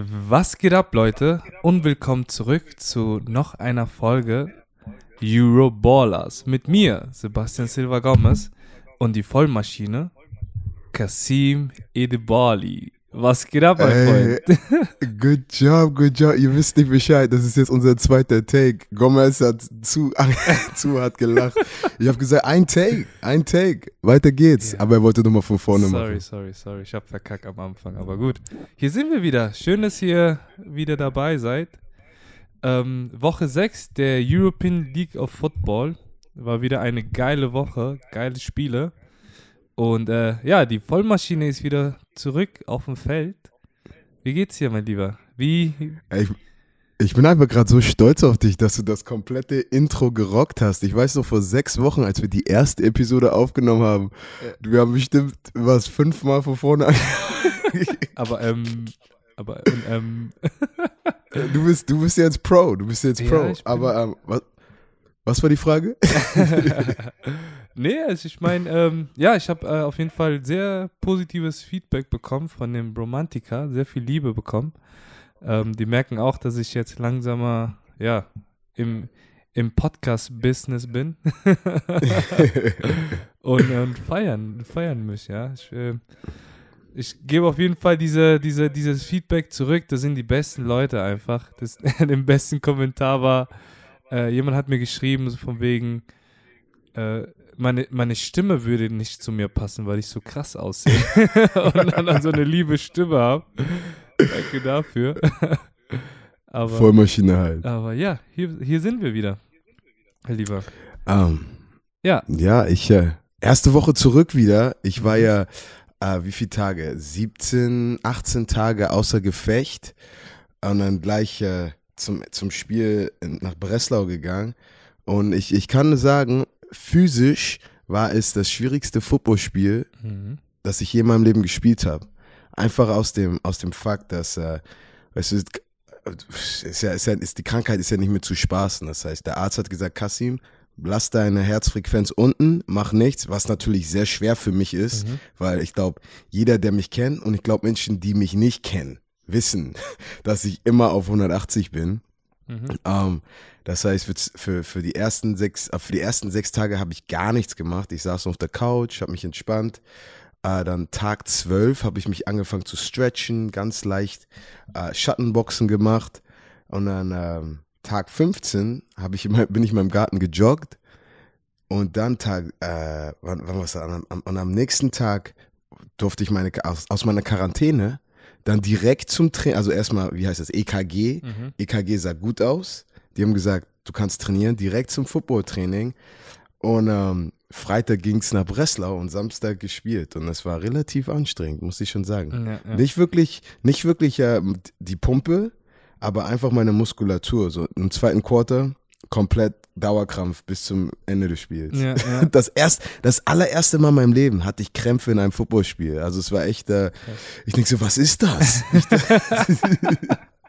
Was geht ab, Leute? Und willkommen zurück zu noch einer Folge Euroballers mit mir, Sebastian Silva Gomez und die Vollmaschine Kasim Edebali. Was geht ab, mein Ey, Freund? good job, good job. Ihr wisst nicht Bescheid. Das ist jetzt unser zweiter Take. Gomez hat zu, zu hart gelacht. Ich habe gesagt, ein Take, ein Take. Weiter geht's. Ja. Aber er wollte nochmal von vorne Sorry, machen. sorry, sorry. Ich hab verkackt am Anfang, aber gut. Hier sind wir wieder. Schön, dass ihr wieder dabei seid. Ähm, Woche 6 der European League of Football. War wieder eine geile Woche, geile Spiele. Und äh, ja, die Vollmaschine ist wieder zurück auf dem Feld. Wie geht's dir, mein Lieber? Wie? Ich, ich bin einfach gerade so stolz auf dich, dass du das komplette Intro gerockt hast. Ich weiß noch vor sechs Wochen, als wir die erste Episode aufgenommen haben. Wir haben bestimmt was fünfmal von vorne an. Aber ähm, aber ähm, Du bist, du bist jetzt Pro. Du bist jetzt Ja, Pro. bin- Aber ähm, was, was war die Frage? nee, also ich meine, ähm, ja, ich habe äh, auf jeden Fall sehr positives Feedback bekommen von dem Romantiker, sehr viel Liebe bekommen. Ähm, die merken auch, dass ich jetzt langsamer, ja, im, im Podcast-Business bin und, und feiern, feiern mich, ja. Ich, äh, ich gebe auf jeden Fall diese, diese, dieses Feedback zurück. Das sind die besten Leute einfach. Das, den besten Kommentar war, äh, jemand hat mir geschrieben, so von wegen, äh, meine, meine Stimme würde nicht zu mir passen, weil ich so krass aussehe und dann, dann so eine liebe Stimme habe. Danke dafür. aber, Vollmaschine halt. aber ja, hier, hier sind wir wieder, mein Lieber. Ähm, Ja, Ja, ich, äh, erste Woche zurück wieder. Ich war ja, äh, wie viele Tage? 17, 18 Tage außer Gefecht und dann gleich äh, zum, zum Spiel nach Breslau gegangen. Und ich, ich kann sagen, physisch war es das schwierigste Footballspiel, mhm. das ich je in meinem Leben gespielt habe. Einfach aus dem, aus dem Fakt, dass, äh, weißt du, ist ja, ist ja, ist, die Krankheit ist ja nicht mehr zu spaßen. Das heißt, der Arzt hat gesagt, Kassim, lass deine Herzfrequenz unten, mach nichts, was natürlich sehr schwer für mich ist, Mhm. weil ich glaube, jeder, der mich kennt und ich glaube, Menschen, die mich nicht kennen, wissen, dass ich immer auf 180 bin. Mhm. Ähm, das heißt, für, für, für, die ersten sechs, äh, für die ersten sechs Tage habe ich gar nichts gemacht. Ich saß auf der Couch, habe mich entspannt. Äh, dann Tag zwölf habe ich mich angefangen zu stretchen, ganz leicht äh, Schattenboxen gemacht. Und dann ähm, Tag 15 habe ich immer, bin ich in meinem Garten gejoggt. Und dann Tag, äh, wann, wann war's? Am- Und am nächsten Tag durfte ich meine, aus, aus meiner Quarantäne dann direkt zum Training, also erstmal, wie heißt das, EKG. Mhm. EKG sah gut aus. Die haben gesagt, du kannst trainieren, direkt zum Footballtraining. Und ähm, Freitag ging es nach Breslau und Samstag gespielt. Und das war relativ anstrengend, muss ich schon sagen. Ja, ja. Nicht wirklich, nicht wirklich äh, die Pumpe, aber einfach meine Muskulatur. So im zweiten Quarter komplett Dauerkrampf bis zum Ende des Spiels. Ja, ja. Das erst, das allererste Mal in meinem Leben hatte ich Krämpfe in einem Footballspiel. Also es war echt, äh, ich denke so, was ist das?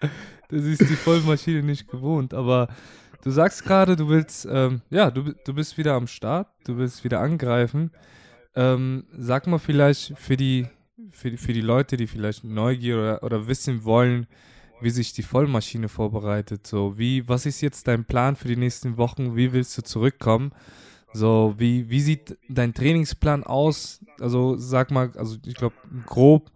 Das ist die Vollmaschine nicht gewohnt, aber du sagst gerade, du willst, ähm, ja, du, du bist wieder am Start, du willst wieder angreifen. Ähm, sag mal vielleicht für die, für für die Leute, die vielleicht Neugier oder, oder wissen wollen, wie sich die Vollmaschine vorbereitet. So, wie, was ist jetzt dein Plan für die nächsten Wochen? Wie willst du zurückkommen? So, wie, wie sieht dein Trainingsplan aus? Also, sag mal, also ich glaube, grob,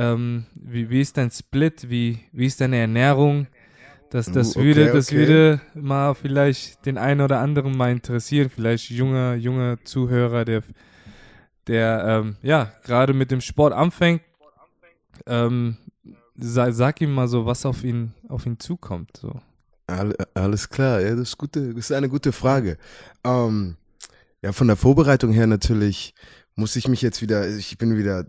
ähm, wie, wie ist dein Split? Wie, wie ist deine Ernährung? Das, das, Okay, würde, das okay. würde mal vielleicht den einen oder anderen mal interessieren. Vielleicht junger, junger Zuhörer, der, der ähm, ja, gerade mit dem Sport anfängt. Ähm, sa, sag ihm mal so, was auf ihn, auf ihn zukommt. So. All, alles klar, ja, das ist, gute, das ist eine gute Frage. Ähm, ja, von der Vorbereitung her natürlich muss ich mich jetzt wieder, ich bin wieder,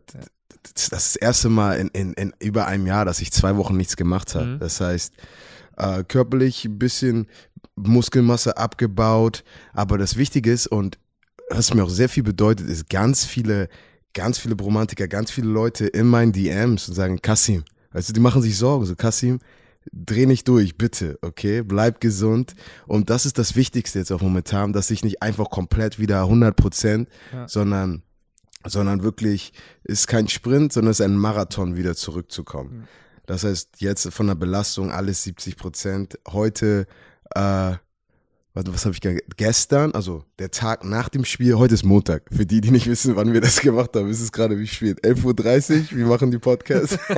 das ist das erste Mal in, in, in über einem Jahr, dass ich zwei Wochen nichts gemacht habe. Mhm. Das heißt, äh, körperlich ein bisschen Muskelmasse abgebaut, aber das Wichtige ist und was mir auch sehr viel bedeutet, ist ganz viele, ganz viele Bromantiker, ganz viele Leute in meinen DMs und sagen, Kassim, du, die machen sich Sorgen, so Kassim, dreh nicht durch, bitte, okay? Bleib gesund. Und das ist das Wichtigste jetzt auch momentan, dass ich nicht einfach komplett wieder 100 Prozent, Ja. sondern, sondern wirklich ist kein Sprint, sondern es ist ein Marathon, wieder zurückzukommen. Mhm. Das heißt, jetzt von der Belastung alles 70 Prozent. Heute, äh, warte, was habe ich ge- gestern, also der Tag nach dem Spiel, heute ist Montag. Für die, die nicht wissen, wann wir das gemacht haben, ist es gerade wie spät. 11.30 Uhr, wir machen die Podcast.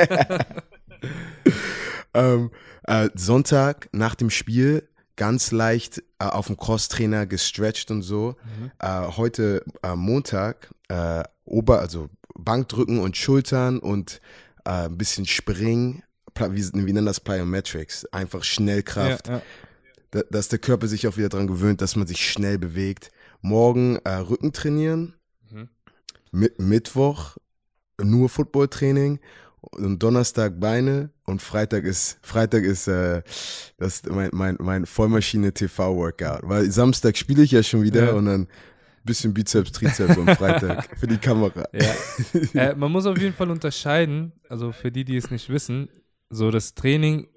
ähm, äh, Sonntag nach dem Spiel ganz leicht äh, auf dem Crosstrainer gestretcht und so. Äh, heute äh, Montag äh, Ober, also Bankdrücken und Schultern und äh, ein bisschen Springen. Wie, wie nennen das Plyometrics? Einfach Schnellkraft Ja, ja. da- dass der Körper sich auch wieder dran gewöhnt, dass man sich schnell bewegt. Morgen äh, Rücken trainieren, Mhm. Mi Mittwoch nur Footballtraining und Donnerstag Beine und Freitag ist Freitag ist äh, das mein mein mein Vollmaschine TV Workout, weil Samstag spiele ich ja schon wieder Ja. und dann bisschen Bizeps Trizeps am Freitag für die Kamera. Ja. äh, man muss auf jeden Fall unterscheiden, also für die, die es nicht wissen, so das Training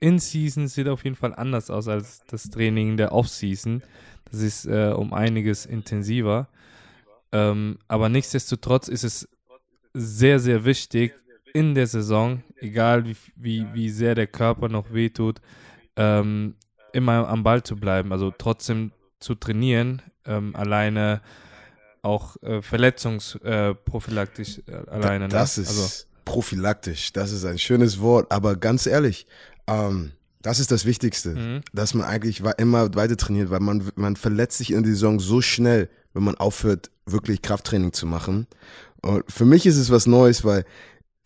in Season sieht auf jeden Fall anders aus als das Training in der Off-Season. Das ist äh, um einiges intensiver. Ähm, aber nichtsdestotrotz ist es sehr, sehr wichtig in der Saison, egal wie, wie, wie sehr der Körper noch wehtut, ähm, immer am Ball zu bleiben, also trotzdem zu trainieren, ähm, alleine auch äh, verletzungsprophylaktisch äh, alleine. Das ne? ist also, prophylaktisch. Das ist ein schönes Wort. Aber ganz ehrlich, ähm, das ist das Wichtigste, Mhm. dass man eigentlich immer weiter trainiert, weil man, man verletzt sich in der Saison so schnell, wenn man aufhört, wirklich Krafttraining zu machen. Und für mich ist es was Neues, weil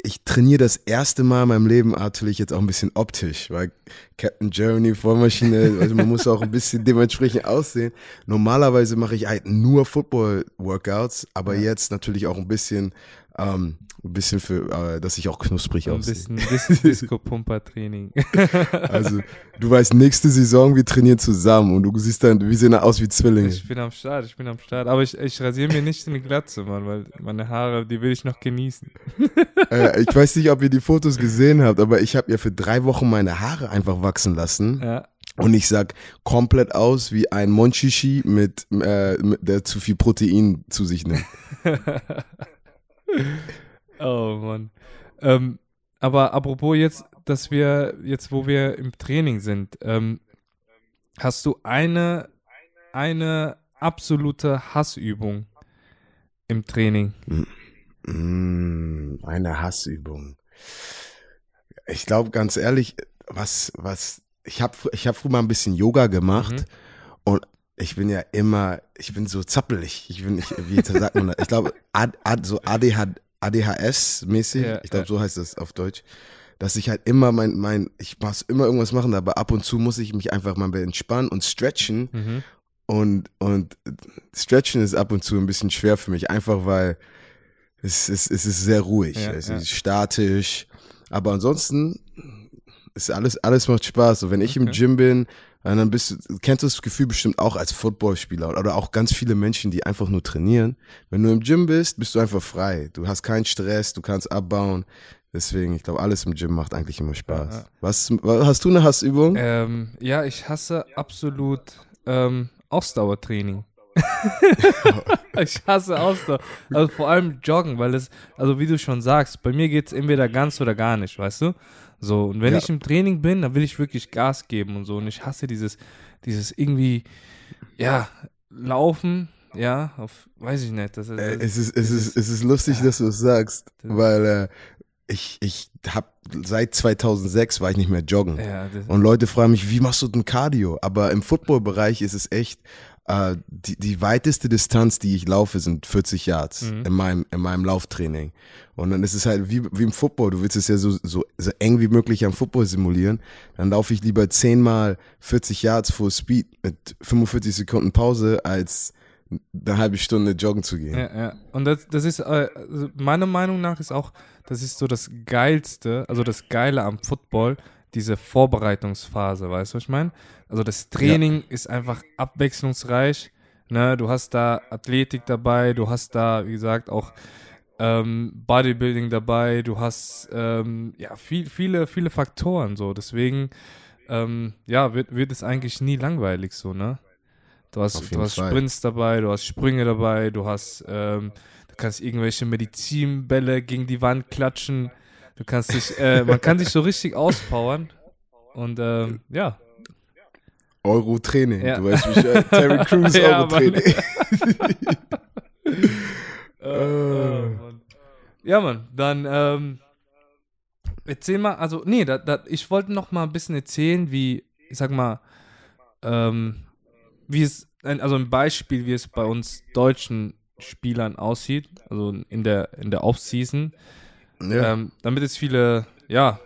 ich trainiere das erste Mal in meinem Leben natürlich jetzt auch ein bisschen optisch, weil Captain Germany, Vollmaschine, also man muss auch ein bisschen dementsprechend aussehen. Normalerweise mache ich halt nur Football-Workouts, aber Ja. jetzt natürlich auch ein bisschen, ähm, ein bisschen für, äh, dass ich auch knusprig so ein aussehe. bisschen Dis Disco-Pumper-Training. Also du weißt, nächste Saison, wir trainieren zusammen und du siehst dann, wir sehen aus wie Zwillinge. ich bin am Start, ich bin am Start. Aber ich, ich rasiere mir nicht in die Glatze, Mann, weil meine Haare, die will ich noch genießen. äh, ich weiß nicht, ob ihr die Fotos gesehen habt, aber ich habe ja für drei Wochen meine Haare einfach wachsen lassen. Ja. Und ich sag komplett aus wie ein Monchichi mit, äh, mit der zu viel Protein zu sich nimmt. Oh Mann. Ähm, aber apropos jetzt, dass wir, jetzt wo wir im Training sind, ähm, hast du eine, eine absolute Hassübung im Training? Mm, eine Hassübung. Ich glaube, ganz ehrlich, was, was, ich habe ich hab früher mal ein bisschen Yoga gemacht Mhm. und ich bin ja immer, ich bin so zappelig. Ich bin, ich, wie sagt man das? Ich glaube, so ADH, ADHS-mäßig, Ja, ich glaube, ja. so heißt das auf Deutsch, dass ich halt immer mein, mein, ich muss immer irgendwas machen, aber ab und zu muss ich mich einfach mal entspannen und stretchen Mhm. und, und Stretchen ist ab und zu ein bisschen schwer für mich, einfach weil es, es, es ist sehr ruhig, Ja, es ist statisch. Aber ansonsten ist alles, alles macht Spaß. So, wenn ich im. Gym bin, dann bist du, kennst du das Gefühl bestimmt auch als Footballspieler oder auch ganz viele Menschen, die einfach nur trainieren. Wenn du im Gym bist, bist du einfach frei. Du hast keinen Stress, du kannst abbauen. Deswegen, ich glaube, alles im Gym macht eigentlich immer Spaß. Ja, was, hast du eine Hassübung? Ähm, ja, ich hasse absolut ähm, Ausdauertraining. ich hasse Ausdauer. Also vor allem Joggen, weil es, also wie du schon sagst, bei mir geht es entweder ganz oder gar nicht, weißt du? So, und wenn Ja. ich im Training bin, dann will ich wirklich Gas geben und so. Und ich hasse dieses, dieses irgendwie, ja, Laufen, ja, auf, weiß ich nicht. Das, Äh, das, es, ist, es, ist, es ist lustig, dass du es sagst, weil äh, ich, ich habe seit 2006 war ich nicht mehr joggen. ja, Und Leute fragen mich, wie machst du denn Cardio? Aber im Footballbereich ist es echt, äh, die, die weiteste Distanz, die ich laufe, sind 40 Yards Mhm. in, meinem, in meinem Lauftraining. Und dann ist es halt wie, wie im Football, du willst es ja so, so, so eng wie möglich am Football simulieren. Dann laufe ich lieber 10 mal 40 Yards Full Speed mit 45 Sekunden Pause, als eine halbe Stunde joggen zu gehen. Ja, ja. Und das, das ist, äh, also meiner Meinung nach ist auch, das ist so das Geilste, also das Geile am Football, diese Vorbereitungsphase, weißt du, was ich meine? Also das Training ist einfach abwechslungsreich. Ne? Du hast da Athletik dabei, du hast da, wie gesagt, auch ähm, Bodybuilding dabei, du hast ähm, ja viel, viele, viele Faktoren so. Deswegen ähm, ja, wird, wird es eigentlich nie langweilig so, ne? Du hast, du hast Fall. Sprints dabei, du hast Sprünge dabei, du hast, ähm, du kannst irgendwelche Medizinbälle gegen die Wand klatschen. Du kannst dich, äh, man kann sich so richtig auspowern. Und ähm, ja. Euro-Training, Ja. du weißt Bescheid. Terry Crews Ja, Euro-Training. Äh, äh, Mann. ja, Mann, dann ähm, erzähl mal, also, nee, da, da, ich wollte noch mal ein bisschen erzählen, wie, ich sag mal, ähm, wie es, also ein Beispiel, wie es bei uns deutschen Spielern aussieht, also in der, in der Offseason, ja. ähm, damit es viele, ja,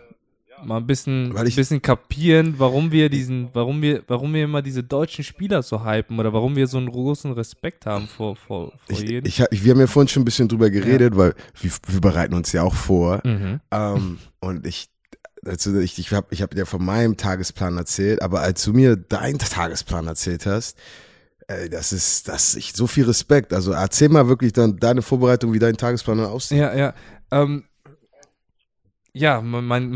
mal ein bisschen, Weil ich- bisschen kapieren, warum wir diesen, warum wir, warum wir immer diese deutschen Spieler so hypen oder warum wir so einen großen Respekt haben vor, vor, vor ich, jedem. ich, ich, wir haben ja vorhin schon ein bisschen drüber geredet, weil wir, wir bereiten uns ja auch vor. mhm. Ähm, und ich, also ich, ich habe ich hab dir von meinem Tagesplan erzählt, aber als du mir deinen Tagesplan erzählt hast, ey, das ist, das ich so viel Respekt. Also erzähl mal wirklich dann deine Vorbereitung, wie dein Tagesplan dann aussieht. Ja, ja. Ähm, ja, mein, mein,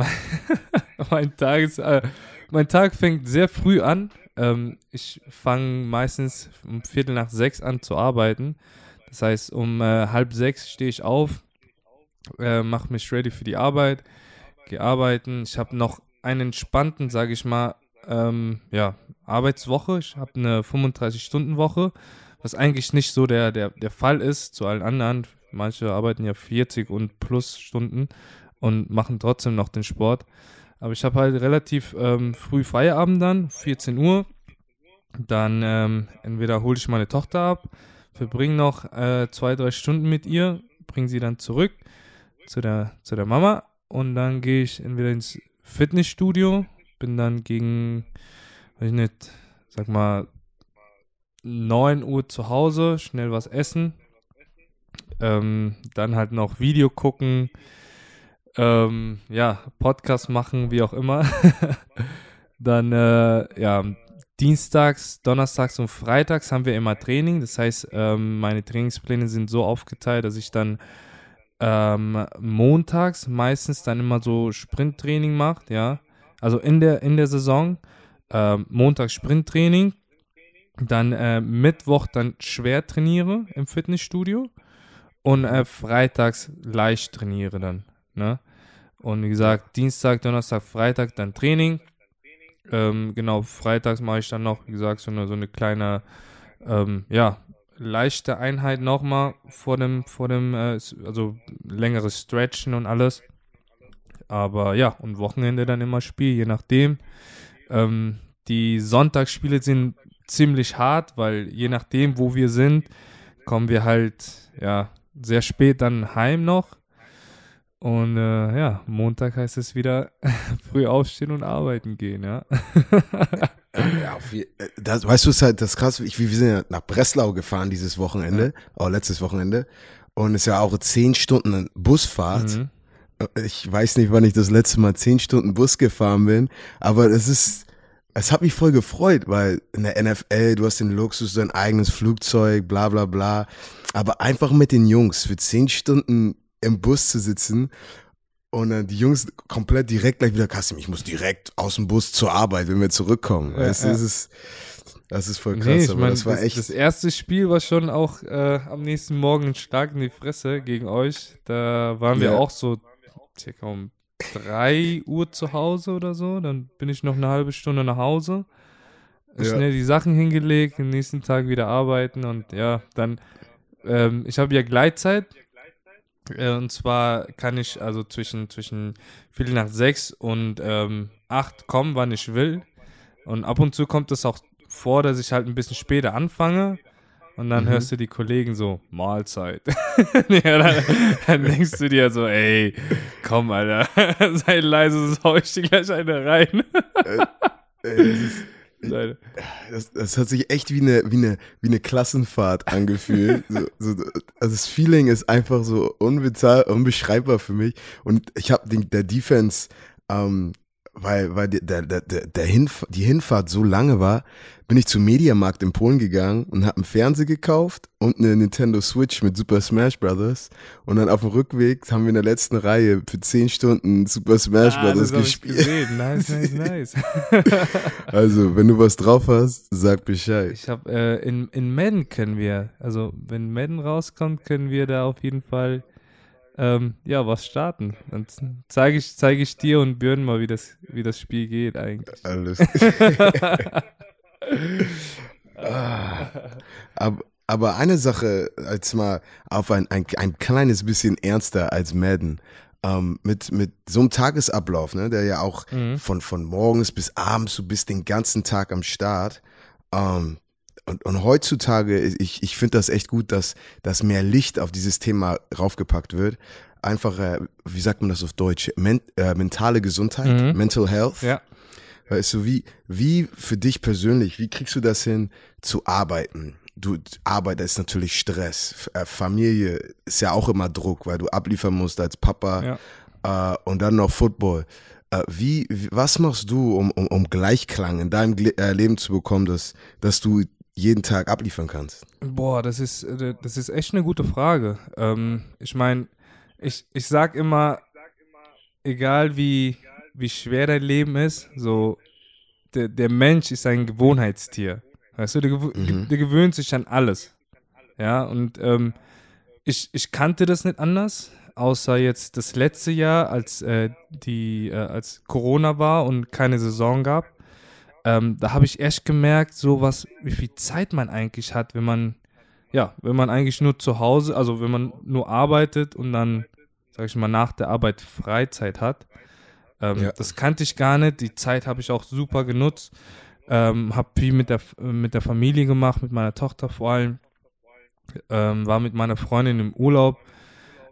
mein, Tag ist, äh, mein Tag fängt sehr früh an. Ähm, ich fange meistens um Viertel nach sechs an zu arbeiten. Das heißt, um äh, halb sechs stehe ich auf, äh, mache mich ready für die Arbeit, gehe arbeiten. Ich habe noch einen entspannten, sage ich mal, ähm, ja, Arbeitswoche. Ich habe eine 35-Stunden-Woche, was eigentlich nicht so der, der, der Fall ist zu allen anderen. Manche arbeiten ja 40 und plus Stunden und machen trotzdem noch den Sport. Aber ich habe halt relativ ähm, früh Feierabend dann, 14 Uhr. Dann ähm, entweder hole ich meine Tochter ab, verbringe noch äh, zwei, drei Stunden mit ihr, bringe sie dann zurück zu der, zu der Mama und dann gehe ich entweder ins Fitnessstudio, bin dann gegen, weiß ich nicht, sag mal 9 Uhr zu Hause, schnell was essen, ähm, dann halt noch Video gucken, ähm, ja, Podcast machen, wie auch immer. dann, äh, ja, Dienstags, Donnerstags und Freitags haben wir immer Training. Das heißt, ähm, meine Trainingspläne sind so aufgeteilt, dass ich dann ähm, montags meistens dann immer so Sprinttraining mache, ja. Also in der, in der Saison. Ähm, Montag Sprinttraining. Dann äh, Mittwoch dann schwer trainiere im Fitnessstudio. Und äh, freitags leicht trainiere dann. Ne? Und wie gesagt, Dienstag, Donnerstag, Freitag dann Training. Ähm, genau, freitags mache ich dann noch, wie gesagt, so eine, so eine kleine, ähm, ja, leichte Einheit nochmal vor dem, vor dem, äh, also längeres Stretchen und alles. Aber ja, und Wochenende dann immer Spiel, je nachdem. Ähm, die Sonntagsspiele sind ziemlich hart, weil je nachdem, wo wir sind, kommen wir halt, ja, sehr spät dann heim noch. Und äh, ja, Montag heißt es wieder früh aufstehen und arbeiten gehen, ja. Ja, auf je- äh, das, weißt du, es ist halt das krass. Ich, wir sind ja nach Breslau gefahren dieses Wochenende, oh, letztes Wochenende. Und es ist ja auch zehn Stunden Busfahrt. Mhm. Ich weiß nicht, wann ich das letzte Mal zehn Stunden Bus gefahren bin, aber es ist, es hat mich voll gefreut, weil in der NFL, du hast den Luxus, dein eigenes Flugzeug, bla bla bla. Aber einfach mit den Jungs für zehn Stunden im Bus zu sitzen und dann die Jungs komplett direkt gleich wieder, Kassim, ich muss direkt aus dem Bus zur Arbeit, wenn wir zurückkommen. Ja, weißt du, ja. das ist, das ist voll krass, Nee, ich aber meine, das war das, echt. das erste Spiel war schon auch äh, am nächsten Morgen ein Schlag in die Fresse gegen euch. Da waren wir Ja. auch so circa um 3 Uhr zu Hause oder so. Dann bin ich noch eine halbe Stunde nach Hause. Schnell die Sachen hingelegt, am nächsten Tag wieder arbeiten und ja, dann, ähm, ich habe ja Gleitzeit. Äh, und zwar kann ich also zwischen, zwischen Viertel nach sechs und ähm, acht kommen, wann ich will. Und ab und zu kommt es auch vor, dass ich halt ein bisschen später anfange. Und dann Mhm. hörst du die Kollegen so, Mahlzeit. ja, dann, dann denkst du dir so, ey, komm, Alter, sei leise, sonst hau ich dir gleich eine rein. Ey, das ist, Leute. Das, das hat sich echt wie eine, wie eine, wie eine Klassenfahrt angefühlt. so, so, also das Feeling ist einfach so unbezahl, unbeschreibbar für mich. Und ich habe der Defense, ähm, weil, weil der, der, der, der Hinf die Hinfahrt so lange war, bin ich zum Mediamarkt in Polen gegangen und habe einen Fernseher gekauft und eine Nintendo Switch mit Super Smash Brothers. Und dann auf dem Rückweg haben wir in der letzten Reihe für 10 Stunden Super Smash Ah, Brothers gespielt. Nice, nice, nice. Also, wenn du was drauf hast, sag Bescheid. Ich habe äh, in, in Madden können wir, also wenn Madden rauskommt, können wir da auf jeden Fall ähm, ja, was starten. Dann zeige ich, zeig ich dir und Björn mal, wie das, wie das Spiel geht eigentlich. Alles. ah, aber, aber eine Sache, als mal auf ein, ein, ein kleines bisschen ernster als Madden. Ähm, mit, mit so einem Tagesablauf, ne, der ja auch Mhm. von, von morgens bis abends, du bist den ganzen Tag am Start. Ähm, und, und heutzutage, ich, ich finde das echt gut, dass, dass mehr Licht auf dieses Thema raufgepackt wird. Einfach, äh, wie sagt man das auf Deutsch? Men äh, mentale Gesundheit, Mhm. Mental Health. Ja. Weißt du, wie, wie für dich persönlich, wie kriegst du das hin zu arbeiten? Du, Arbeit ist natürlich Stress. Äh, Familie ist ja auch immer Druck, weil du abliefern musst als Papa äh, und dann noch Football. Äh, wie, was machst du, um, um, um Gleichklang in deinem äh, Leben zu bekommen, dass, dass du jeden Tag abliefern kannst? Boah, das ist, äh, das ist echt eine gute Frage. Ähm, ich meine, ich, ich sag immer, egal wie, wie schwer dein Leben ist, so, der, der Mensch ist ein Gewohnheitstier. Weißt du, der, gewö- Mhm. der gewöhnt sich an alles. Ja, und ähm, ich, ich kannte das nicht anders, außer jetzt das letzte Jahr, als äh, die, äh, als Corona war und keine Saison gab. Ähm, da habe ich echt gemerkt, so was, wie viel Zeit man eigentlich hat, wenn man, ja, wenn man eigentlich nur zu Hause, also wenn man nur arbeitet und dann, sag ich mal, nach der Arbeit Freizeit hat. Ähm, Ja. Das kannte ich gar nicht. Die Zeit habe ich auch super genutzt. Ähm, habe viel mit der, mit der Familie gemacht, mit meiner Tochter vor allem. Ähm, war mit meiner Freundin im Urlaub,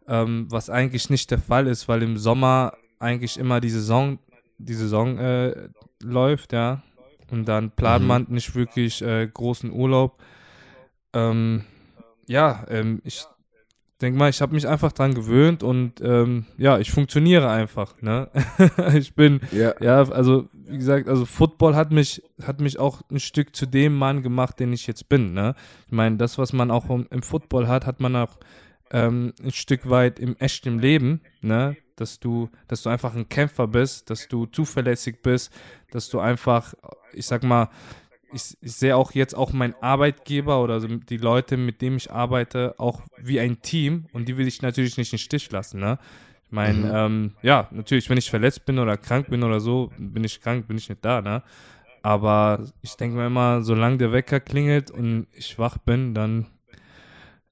ähm, was eigentlich nicht der Fall ist, weil im Sommer eigentlich immer die Saison, die Saison äh, läuft, ja. Und dann plant Mhm. man nicht wirklich äh, großen Urlaub. Ähm, ja, ähm, ich denke mal, ich habe mich einfach dran gewöhnt und ähm, ja, ich funktioniere einfach. Ne? ich bin Ja. ja, also wie gesagt, also Football hat mich, hat mich auch ein Stück zu dem Mann gemacht, den ich jetzt bin. Ne? Ich meine, das, was man auch im, im Football hat, hat man auch ähm, ein Stück weit im echten Leben, ne? Dass du, dass du einfach ein Kämpfer bist, dass du zuverlässig bist, dass du einfach, ich sag mal, ich, ich sehe auch jetzt auch meinen Arbeitgeber oder die Leute, mit denen ich arbeite, auch wie ein Team und die will ich natürlich nicht im Stich lassen, ne? Ich meine, Mhm. ähm, ja, natürlich, wenn ich verletzt bin oder krank bin oder so, bin ich krank, bin ich nicht da, ne? Aber ich denke mir immer, solange der Wecker klingelt und ich wach bin, dann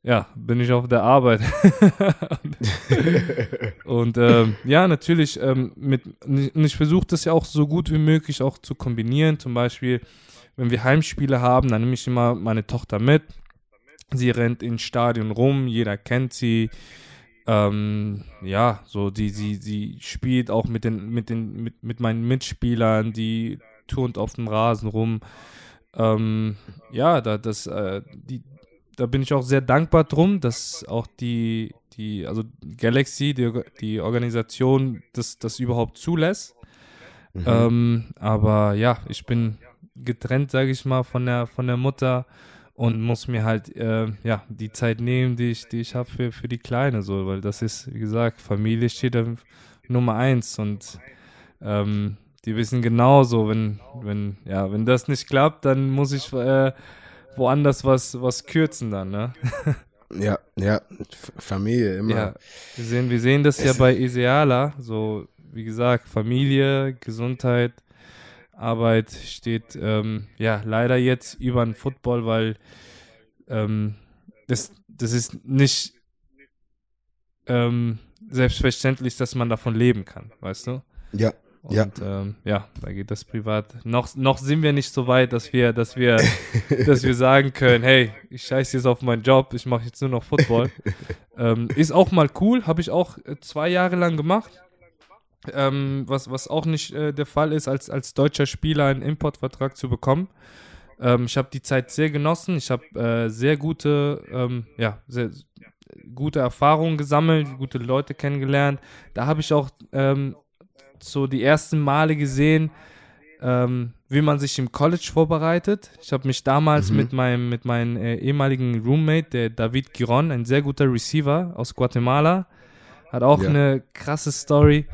ja, bin ich auf der Arbeit. und ähm, ja, natürlich, ähm, mit, und ich versuche das ja auch so gut wie möglich auch zu kombinieren. Zum Beispiel, wenn wir Heimspiele haben, dann nehme ich immer meine Tochter mit. Sie rennt ins Stadion rum, jeder kennt sie. Ähm, ja, so die, sie, sie spielt auch mit den, mit den, mit, mit meinen Mitspielern, die turnt auf dem Rasen rum. Ähm, ja, da, das, äh, die, da bin ich auch sehr dankbar drum, dass auch die, die, also Galaxy, die, die Organisation, das, das überhaupt zulässt. Mhm. Ähm, aber ja, ich bin getrennt, sage ich mal, von der, von der Mutter und muss mir halt äh, ja die Zeit nehmen, die ich, die ich habe für, für die Kleine, so, weil das ist, wie gesagt, Familie steht da Nummer eins und ähm, die wissen genauso, wenn, wenn, ja, wenn das nicht klappt, dann muss ich äh, woanders was, was kürzen dann, ne? ja, ja, Familie immer. Ja, wir sehen, wir sehen das ja Es- bei Iseala, so wie gesagt, Familie, Gesundheit, Arbeit steht ähm, ja leider jetzt über den Football, weil ähm, das, das ist nicht ähm, selbstverständlich, dass man davon leben kann, weißt du? Ja, Und Ja. ähm, ja, da geht das privat. Noch, noch sind wir nicht so weit, dass wir, dass wir, dass wir sagen können, hey, ich scheiße jetzt auf meinen Job, ich mache jetzt nur noch Football. ähm, ist auch mal cool, habe ich auch äh, zwei Jahre lang gemacht. Ähm, was, was auch nicht äh, der Fall ist, als, als deutscher Spieler einen Importvertrag zu bekommen. Ähm, ich habe die Zeit sehr genossen. Ich habe äh, sehr gute, ähm, ja, sehr gute Erfahrungen gesammelt, gute Leute kennengelernt. Da habe ich auch ähm, so die ersten Male gesehen, ähm, wie man sich im College vorbereitet. Ich habe mich damals Mhm. mit meinem mit meinem äh, ehemaligen Roommate, der David Giron, ein sehr guter Receiver aus Guatemala, hat auch Ja. eine krasse Story.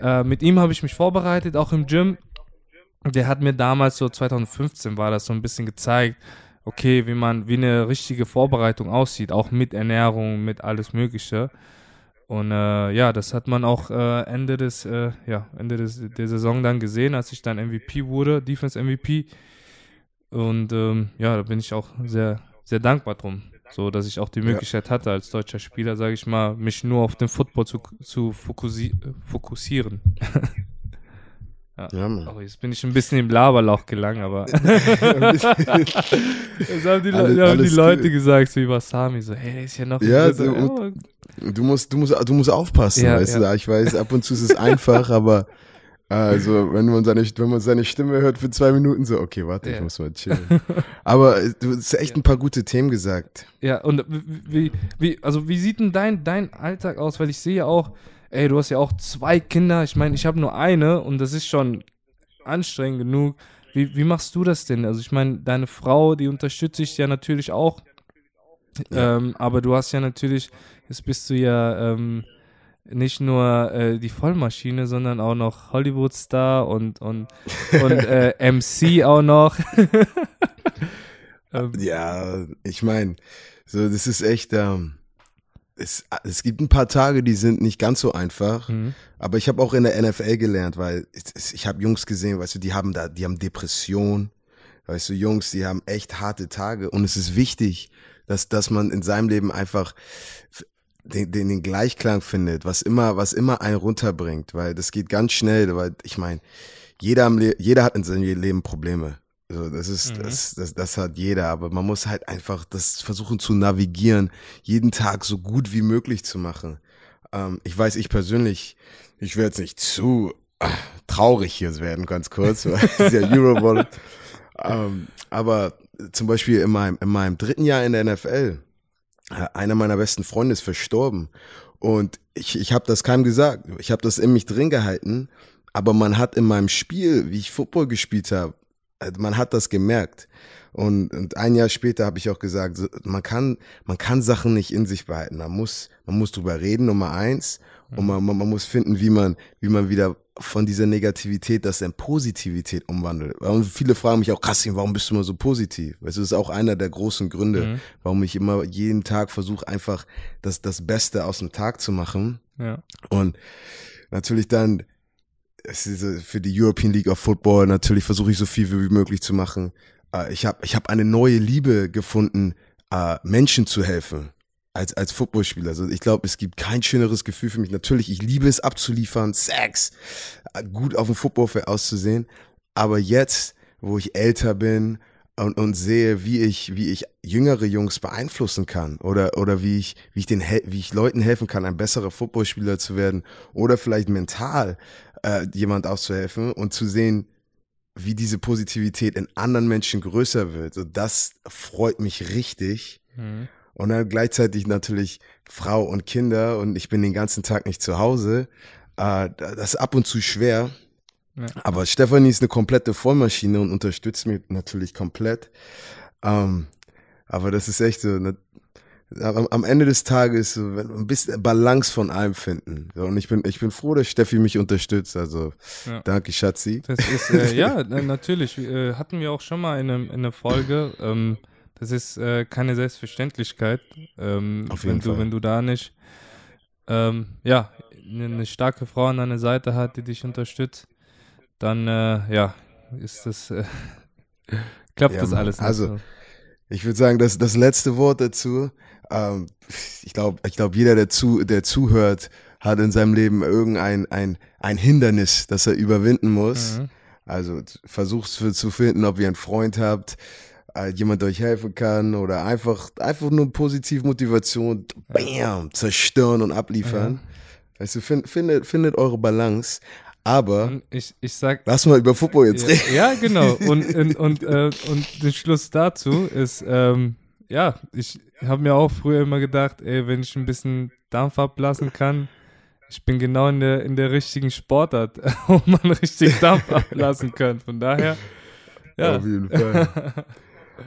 Äh, mit ihm habe ich mich vorbereitet, auch im Gym. Der hat mir damals so 2015 war das so ein bisschen gezeigt, okay, wie man wie eine richtige Vorbereitung aussieht, auch mit Ernährung, mit alles Mögliche. Und äh, ja, das hat man auch äh, Ende des, äh, ja, Ende des, der Saison dann gesehen, als ich dann MVP wurde, Defense MVP. Und ähm, ja, da bin ich auch sehr, sehr dankbar drum. So, dass ich auch die Möglichkeit ja. hatte, als deutscher Spieler, sage ich mal, mich nur auf den Football zu, zu fokussi fokussieren. Ja, ja Mann. jetzt bin ich ein bisschen im Laberlauch gelangt, aber das haben die, alles, haben die Leute gut. gesagt, so wie Wasami, so, hey, ist ja noch ja, so, du, du, musst, du musst, du musst aufpassen, ja, weißt ja. du, ich weiß, ab und zu ist es einfach, aber also, wenn man seine, wenn man seine Stimme hört für zwei Minuten, so, okay, warte, ich muss mal chillen. Aber du hast echt ein paar gute Themen gesagt. Ja, und wie, wie, also wie sieht denn dein, dein Alltag aus? Weil ich sehe ja auch, ey, du hast ja auch zwei Kinder. Ich meine, ich habe nur eine und das ist schon anstrengend genug. Wie, wie machst du das denn? Also ich meine, deine Frau, die unterstützt dich ja natürlich auch. Ja. Ähm, aber du hast ja natürlich, jetzt bist du ja ähm, nicht nur äh, die Vollmaschine, sondern auch noch Hollywood-Star und, und, und äh, MC auch noch. ähm. Ja, ich meine, so das ist echt, ähm, es, es gibt ein paar Tage, die sind nicht ganz so einfach, mhm. aber ich habe auch in der NFL gelernt, weil ich, ich habe Jungs gesehen, weißt du, die haben da, die haben Depression, weißt du, Jungs, die haben echt harte Tage und es ist wichtig, dass, dass man in seinem Leben einfach den, den, den Gleichklang findet, was immer, was immer einen runterbringt, weil das geht ganz schnell, weil ich meine, jeder, jeder hat in seinem Leben Probleme. So, das ist, mhm. das, das, das hat jeder, aber man muss halt einfach das versuchen zu navigieren, jeden Tag so gut wie möglich zu machen. Ähm, ich weiß, ich persönlich, ich werde jetzt nicht zu äh, traurig hier werden, ganz kurz, weil es ja Euroball. ähm, aber zum Beispiel in meinem, in meinem dritten Jahr in der NFL, äh, einer meiner besten Freunde ist verstorben. Und ich, ich habe das keinem gesagt. Ich habe das in mich drin gehalten. Aber man hat in meinem Spiel, wie ich Football gespielt habe, man hat das gemerkt. Und, und ein Jahr später habe ich auch gesagt, man kann, man kann Sachen nicht in sich behalten. Man muss, man muss drüber reden, Nummer eins. Und man, man, man muss finden, wie man, wie man wieder von dieser Negativität das in Positivität umwandelt. Und viele fragen mich auch, Kassim, warum bist du immer so positiv? Weißt du, das ist auch einer der großen Gründe, mhm. warum ich immer jeden Tag versuche, einfach das, das Beste aus dem Tag zu machen. Ja. Und natürlich dann es ist für die European League of Football natürlich versuche ich so viel wie möglich zu machen. Äh, ich habe ich hab eine neue Liebe gefunden, äh, Menschen zu helfen als als Footballspieler. Also ich glaube, es gibt kein schöneres Gefühl für mich. Natürlich, ich liebe es abzuliefern, Sex, äh, gut auf dem Footballfeld auszusehen. Aber jetzt, wo ich älter bin und, und sehe, wie ich wie ich jüngere Jungs beeinflussen kann oder oder wie ich wie ich den wie ich Leuten helfen kann, ein besserer Footballspieler zu werden oder vielleicht mental äh, jemand auszuhelfen und zu sehen, wie diese Positivität in anderen Menschen größer wird. So, das freut mich richtig. Mhm. Und dann gleichzeitig natürlich Frau und Kinder und ich bin den ganzen Tag nicht zu Hause. Äh, das ist ab und zu schwer. Ja. Aber Stefanie ist eine komplette Vollmaschine und unterstützt mich natürlich komplett. Ähm, aber das ist echt so, ne, am Ende des Tages ein bisschen Balance von allem finden. Und ich bin, ich bin froh, dass Steffi mich unterstützt. Also ja. danke, Schatzi. Das ist, äh, ja, natürlich. Äh, hatten wir auch schon mal in, einem, in einer Folge. Ähm, das ist äh, keine Selbstverständlichkeit. Ähm, Auf jeden wenn Fall. du, wenn du da nicht ähm, ja, eine, eine, starke Frau an deiner Seite hat, die dich unterstützt, dann äh, ja, ist das äh, klappt ja, das alles nicht. Also, so. ich würde sagen, das, das letzte Wort dazu ähm, ich glaube, ich glaube, jeder, der zu, der zuhört, hat in seinem Leben irgendein ein, ein Hindernis, das er überwinden muss. Mhm. Also versucht zu finden, ob ihr einen Freund habt, äh, jemand euch helfen kann oder einfach, einfach nur positive Motivation, bam, zerstören und abliefern. Mhm. Weißt du, find, findet, findet eure Balance. Aber ich, ich sag, lass mal über Football jetzt reden. Ja, genau. Und, und, und, äh, und der Schluss dazu ist, ähm, ja, ich habe mir auch früher immer gedacht, ey, wenn ich ein bisschen Dampf ablassen kann, ich bin genau in der, in der richtigen Sportart, wo man richtig Dampf ablassen kann. Von daher, ja. Auf jeden Fall.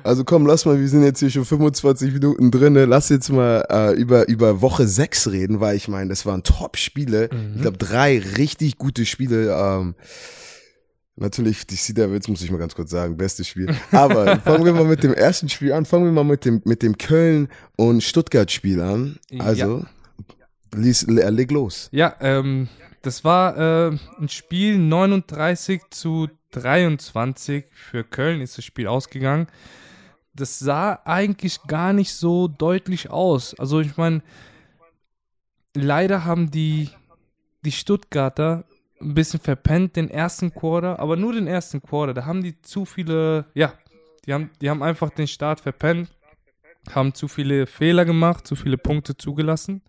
Also komm, lass mal, wir sind jetzt hier schon 25 Minuten drin. Lass jetzt mal äh, über, über Woche 6 reden, weil ich meine, das waren Top-Spiele. Mhm. Ich glaube, drei richtig gute Spiele. Ähm, Natürlich, die Sea Devils muss ich mal ganz kurz sagen, bestes Spiel. Aber fangen wir mal mit dem ersten Spiel an. Fangen wir mal mit dem, mit dem Köln- und Stuttgart-Spiel an. Also, ja. Lies, leg los. Ja, ähm, das war äh, ein Spiel 39 zu 23 für Köln ist das Spiel ausgegangen. Das sah eigentlich gar nicht so deutlich aus. Also ich meine, leider haben die, die Stuttgarter ein bisschen verpennt den ersten Quarter, aber nur den ersten Quarter. Da haben die zu viele, ja, die haben, die haben einfach den Start verpennt, haben zu viele Fehler gemacht, zu viele Punkte zugelassen.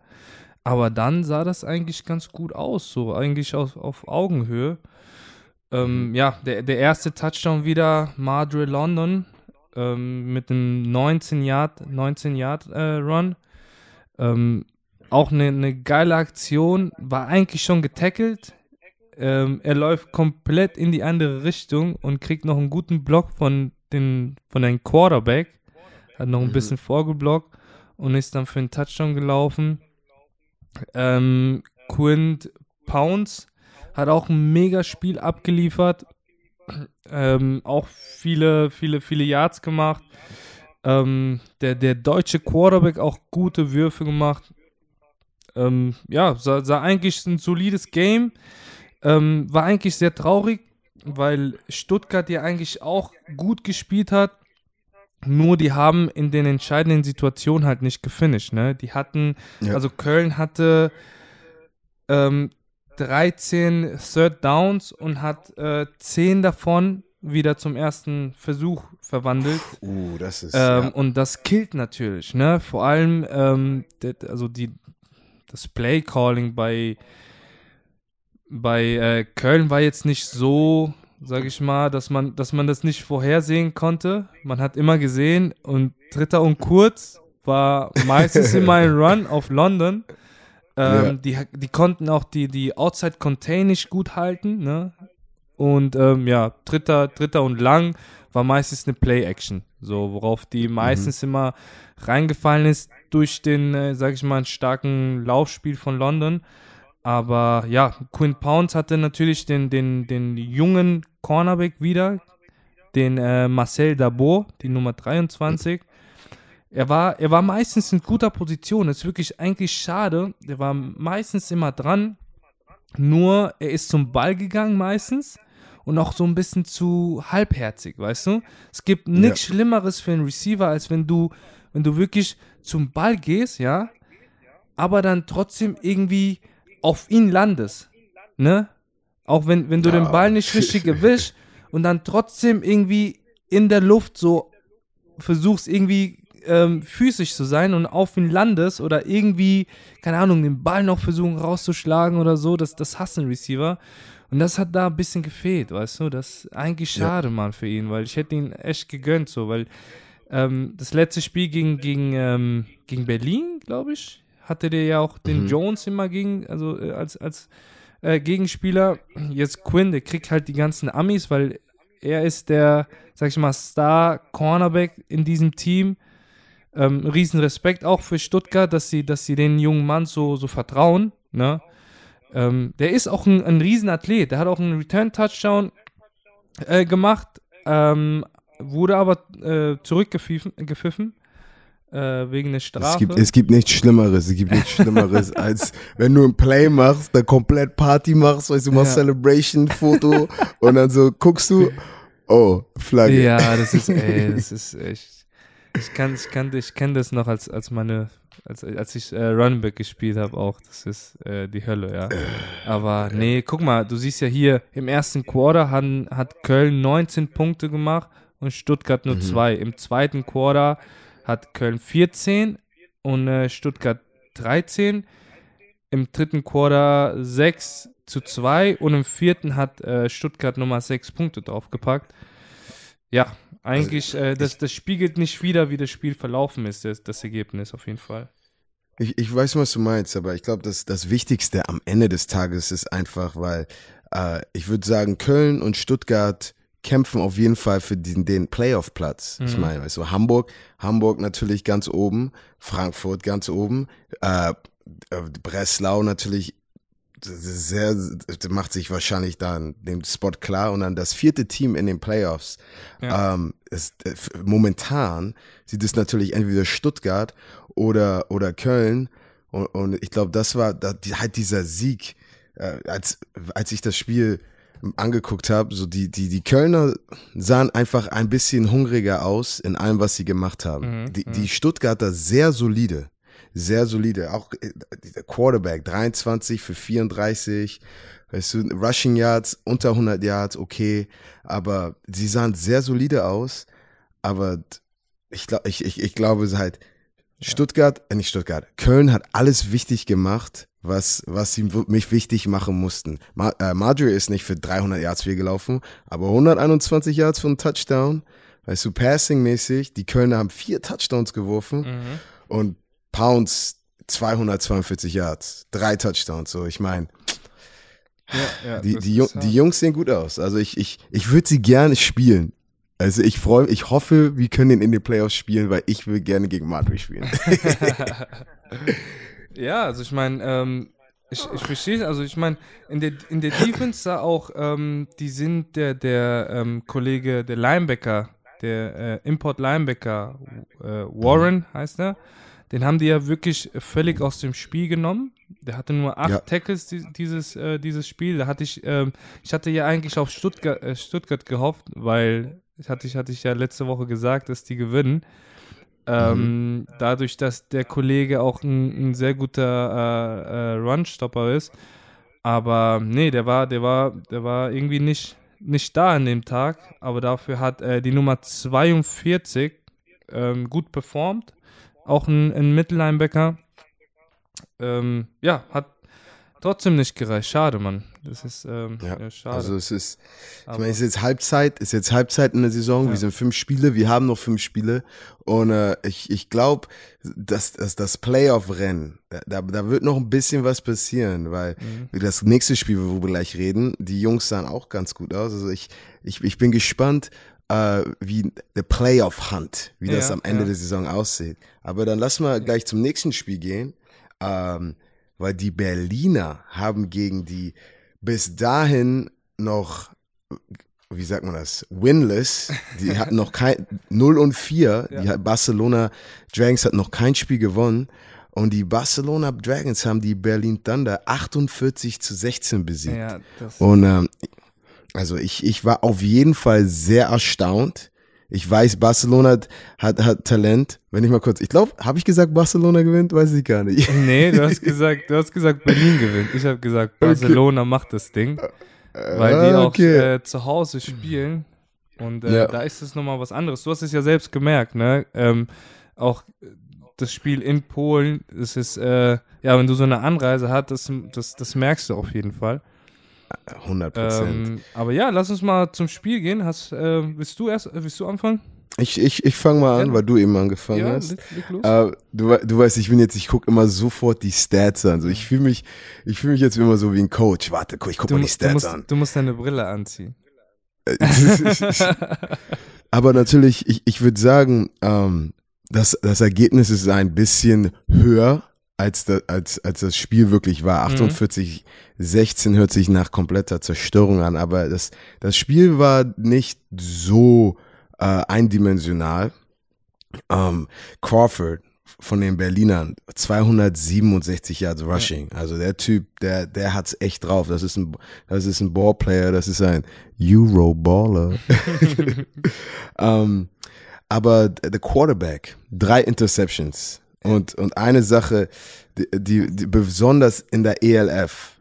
Aber dann sah das eigentlich ganz gut aus, so eigentlich auf, auf Augenhöhe. Ähm, ja, der, der erste Touchdown wieder Madre London ähm, mit einem 19 Yard, 19 Yard äh, Run. Ähm, auch eine, eine geile Aktion, war eigentlich schon getackelt. Ähm, er läuft komplett in die andere Richtung und kriegt noch einen guten Block von den von einem Quarterback. Hat noch ein mhm. bisschen vorgeblockt und ist dann für einen Touchdown gelaufen. Ähm, Quint Pounds hat auch ein mega Spiel abgeliefert. Ähm, auch viele, viele, viele Yards gemacht. Ähm, der, der deutsche Quarterback auch gute Würfe gemacht. Ähm, ja, sah, sah, eigentlich ein solides Game. Ähm, war eigentlich sehr traurig, weil Stuttgart ja eigentlich auch gut gespielt hat. Nur die haben in den entscheidenden Situationen halt nicht gefinisht. Ne? Die hatten, ja. also Köln hatte ähm, 13 Third Downs und hat äh, 10 davon wieder zum ersten Versuch verwandelt. Uh, das ist. Ähm, ja. Und das killt natürlich, ne? Vor allem, ähm, also die, das Play Calling bei, bei äh, Köln war jetzt nicht so sage ich mal, dass man, dass man das nicht vorhersehen konnte. Man hat immer gesehen und Dritter und Kurz war meistens immer ein Run auf London. Ähm, ja. die, die konnten auch die, die Outside Contain nicht gut halten. Ne? Und ähm, ja, Dritter, Dritter und Lang war meistens eine Play-Action. So, worauf die mhm. meistens mhm. immer reingefallen ist durch den, äh, sag ich mal, starken Laufspiel von London. Aber ja, Quinn Pounds hatte natürlich den, den, den jungen Cornerback wieder, den äh, Marcel Dabot, die Nummer 23. Er war, er war meistens in guter Position. Das ist wirklich eigentlich schade. Er war meistens immer dran. Nur er ist zum Ball gegangen meistens und auch so ein bisschen zu halbherzig, weißt du? Es gibt nichts ja. Schlimmeres für einen Receiver, als wenn du, wenn du wirklich zum Ball gehst, ja, aber dann trotzdem irgendwie auf ihn landest. Ne? Auch wenn, wenn du ja. den Ball nicht richtig erwischst und dann trotzdem irgendwie in der Luft so versuchst, irgendwie ähm, physisch zu sein und auf ihn landest oder irgendwie, keine Ahnung, den Ball noch versuchen rauszuschlagen oder so, das, das hassen Receiver. Und das hat da ein bisschen gefehlt, weißt du? Das ist eigentlich schade, ja. Mann, für ihn, weil ich hätte ihn echt gegönnt, so, weil ähm, das letzte Spiel gegen, gegen, ähm, gegen Berlin, glaube ich, hatte der ja auch den mhm. Jones immer gegen, also äh, als, als äh, Gegenspieler. Jetzt Quinn, der kriegt halt die ganzen Amis, weil er ist der, sag ich mal, Star-Cornerback in diesem Team. Ähm, riesen Respekt auch für Stuttgart, dass sie, dass sie den jungen Mann so, so vertrauen. Ne? Ähm, der ist auch ein, ein Riesenathlet. Der hat auch einen Return-Touchdown äh, gemacht, ähm, wurde aber äh, zurückgepfiffen äh, wegen der Strafe. Es gibt, es gibt nichts Schlimmeres, es gibt nichts Schlimmeres, als wenn du ein Play machst, da komplett Party machst, weißt du, machst ja. Celebration-Foto und dann so guckst du, oh, Flagge. Ja, das ist, ey, das ist echt, ich kann, ich kann, ich kenne das noch als, als meine, als, als ich äh, Runback gespielt habe auch, das ist äh, die Hölle, ja. Aber nee, guck mal, du siehst ja hier, im ersten Quarter hat, hat Köln 19 Punkte gemacht und Stuttgart nur mhm. zwei. Im zweiten Quarter hat Köln 14 und äh, Stuttgart 13. Im dritten Quarter 6 zu 2 und im vierten hat äh, Stuttgart nochmal 6 Punkte draufgepackt. Ja, eigentlich, also, äh, das, das spiegelt nicht wieder, wie das Spiel verlaufen ist, das, das Ergebnis auf jeden Fall. Ich, ich weiß, was du meinst, aber ich glaube, das, das Wichtigste am Ende des Tages ist einfach, weil äh, ich würde sagen, Köln und Stuttgart kämpfen auf jeden Fall für den, den Playoff-Platz. Mhm. Ich meine, weißt du, Hamburg, Hamburg natürlich ganz oben, Frankfurt ganz oben, äh, äh Breslau natürlich sehr, macht sich wahrscheinlich dann den Spot klar und dann das vierte Team in den Playoffs. Ja. Ähm, ist, äh, momentan sieht es natürlich entweder Stuttgart oder, oder Köln Und, und ich glaube, das war da, die, halt dieser Sieg, äh, als, als ich das Spiel angeguckt habe, so die, die, die Kölner sahen einfach ein bisschen hungriger aus in allem, was sie gemacht haben. Mhm, die, mhm. die Stuttgarter sehr solide. Sehr solide. Auch äh, der Quarterback, 23 für 34. Weißt du, Rushing Yards, unter 100 Yards, okay. Aber sie sahen sehr solide aus. Aber ich, glaub, ich, ich, ich glaube es halt, Stuttgart, äh, nicht Stuttgart, Köln hat alles wichtig gemacht, was, was sie mich wichtig machen mussten. Ma, äh, Marjorie ist nicht für 300 Yards viel gelaufen, aber 121 Yards für einen Touchdown. Weißt du, passing-mäßig, die Kölner haben vier Touchdowns geworfen Mhm. und Pounds 242 Yards, drei Touchdowns. So, ich meine, Ja, ja, die, die, Jung, die Jungs sehen gut aus. Also ich, ich, ich würde sie gerne spielen. Also ich freue, ich hoffe, wir können den in den Playoffs spielen, weil ich will gerne gegen Madrid spielen. Ja, also ich meine, ähm, ich, ich verstehe, also ich meine, in der, in der Defense sah auch, ähm, die sind der, der ähm, Kollege, der Linebacker, der äh, Import-Linebacker, äh, Warren heißt er, den haben die ja wirklich völlig aus dem Spiel genommen. Der hatte nur acht Ja. Tackles die, dieses, äh, dieses Spiel. Da hatte ich, ähm, ich hatte ja eigentlich auf Stuttgart, äh, Stuttgart gehofft, weil ich hatte, ich hatte ich ja letzte Woche gesagt, dass die gewinnen. Ähm, Dadurch, dass der Kollege auch ein, ein sehr guter äh, äh, Run-Stopper ist. Aber nee, der war, der war, der war irgendwie nicht, nicht da an dem Tag. Aber dafür hat äh, die Nummer 42 ähm, gut performt. Auch ein, ein Mittellinebacker. Ähm, ja, hat trotzdem nicht gereicht. Schade, Mann. Das ist ähm, ja, Ja, schade. Also es ist, ich meine, es ist jetzt Halbzeit, es ist jetzt Halbzeit in der Saison. Ja. Wir sind fünf Spiele, wir haben noch fünf Spiele und äh, ich, ich glaube, dass, dass das Playoff-Rennen, da, da wird noch ein bisschen was passieren, weil Mhm. das nächste Spiel, wo wir gleich reden, die Jungs sahen auch ganz gut aus. Also ich, ich, ich bin gespannt, äh, wie der Playoff-Hunt, wie das Ja, am Ende der Saison aussieht. Aber dann lass mal gleich zum nächsten Spiel gehen, ähm, weil die Berliner haben gegen die bis dahin noch, wie sagt man das, winless, die hatten noch kein, 0 und 4, die Ja. hat Barcelona Dragons hat noch kein Spiel gewonnen und die Barcelona Dragons haben die Berlin Thunder 48 zu 16 besiegt. ja, Und ähm, also ich, ich war auf jeden Fall sehr erstaunt. Ich weiß, Barcelona hat, hat, hat Talent. Wenn ich mal kurz, ich glaube, habe ich gesagt, Barcelona gewinnt? Weiß ich gar nicht. Nee, du hast gesagt, du hast gesagt, Berlin gewinnt. Ich habe gesagt, Barcelona macht das Ding, weil die auch okay. äh, zu Hause spielen. Und äh, Ja. da ist es nochmal was anderes. Du hast es ja selbst gemerkt, ne? Ähm, auch das Spiel in Polen, das ist, äh, ja, wenn du so eine Anreise hast, das, das, das merkst du auf jeden Fall. 100 Prozent. Ähm, aber ja, lass uns mal zum Spiel gehen. Hast, äh, willst du erst, äh, willst du anfangen? Ich, ich, ich fange mal an, Ja. weil du eben angefangen ja, hast. Äh, du, du weißt, ich bin jetzt, ich gucke immer sofort die Stats an. So, ich fühle mich, ich fühle mich jetzt immer so wie ein Coach. Warte, guck, ich gucke mal die mu- du, Stats musst, an. du musst deine Brille anziehen. Aber natürlich, ich, ich würde sagen, ähm, das, das Ergebnis ist ein bisschen höher, als, da, als, als das Spiel wirklich war. Mhm. 48, 16 hört sich nach kompletter Zerstörung an, aber das, das Spiel war nicht so äh, eindimensional. Ähm, Crawford von den Berlinern 267 Yards Rushing. Also der Typ, der der hat's echt drauf. Das ist ein das ist ein Ballplayer, das ist ein Euro-Baller. ähm, aber der Quarterback, drei Interceptions. Und, und eine Sache, die, die, die besonders in der ELF,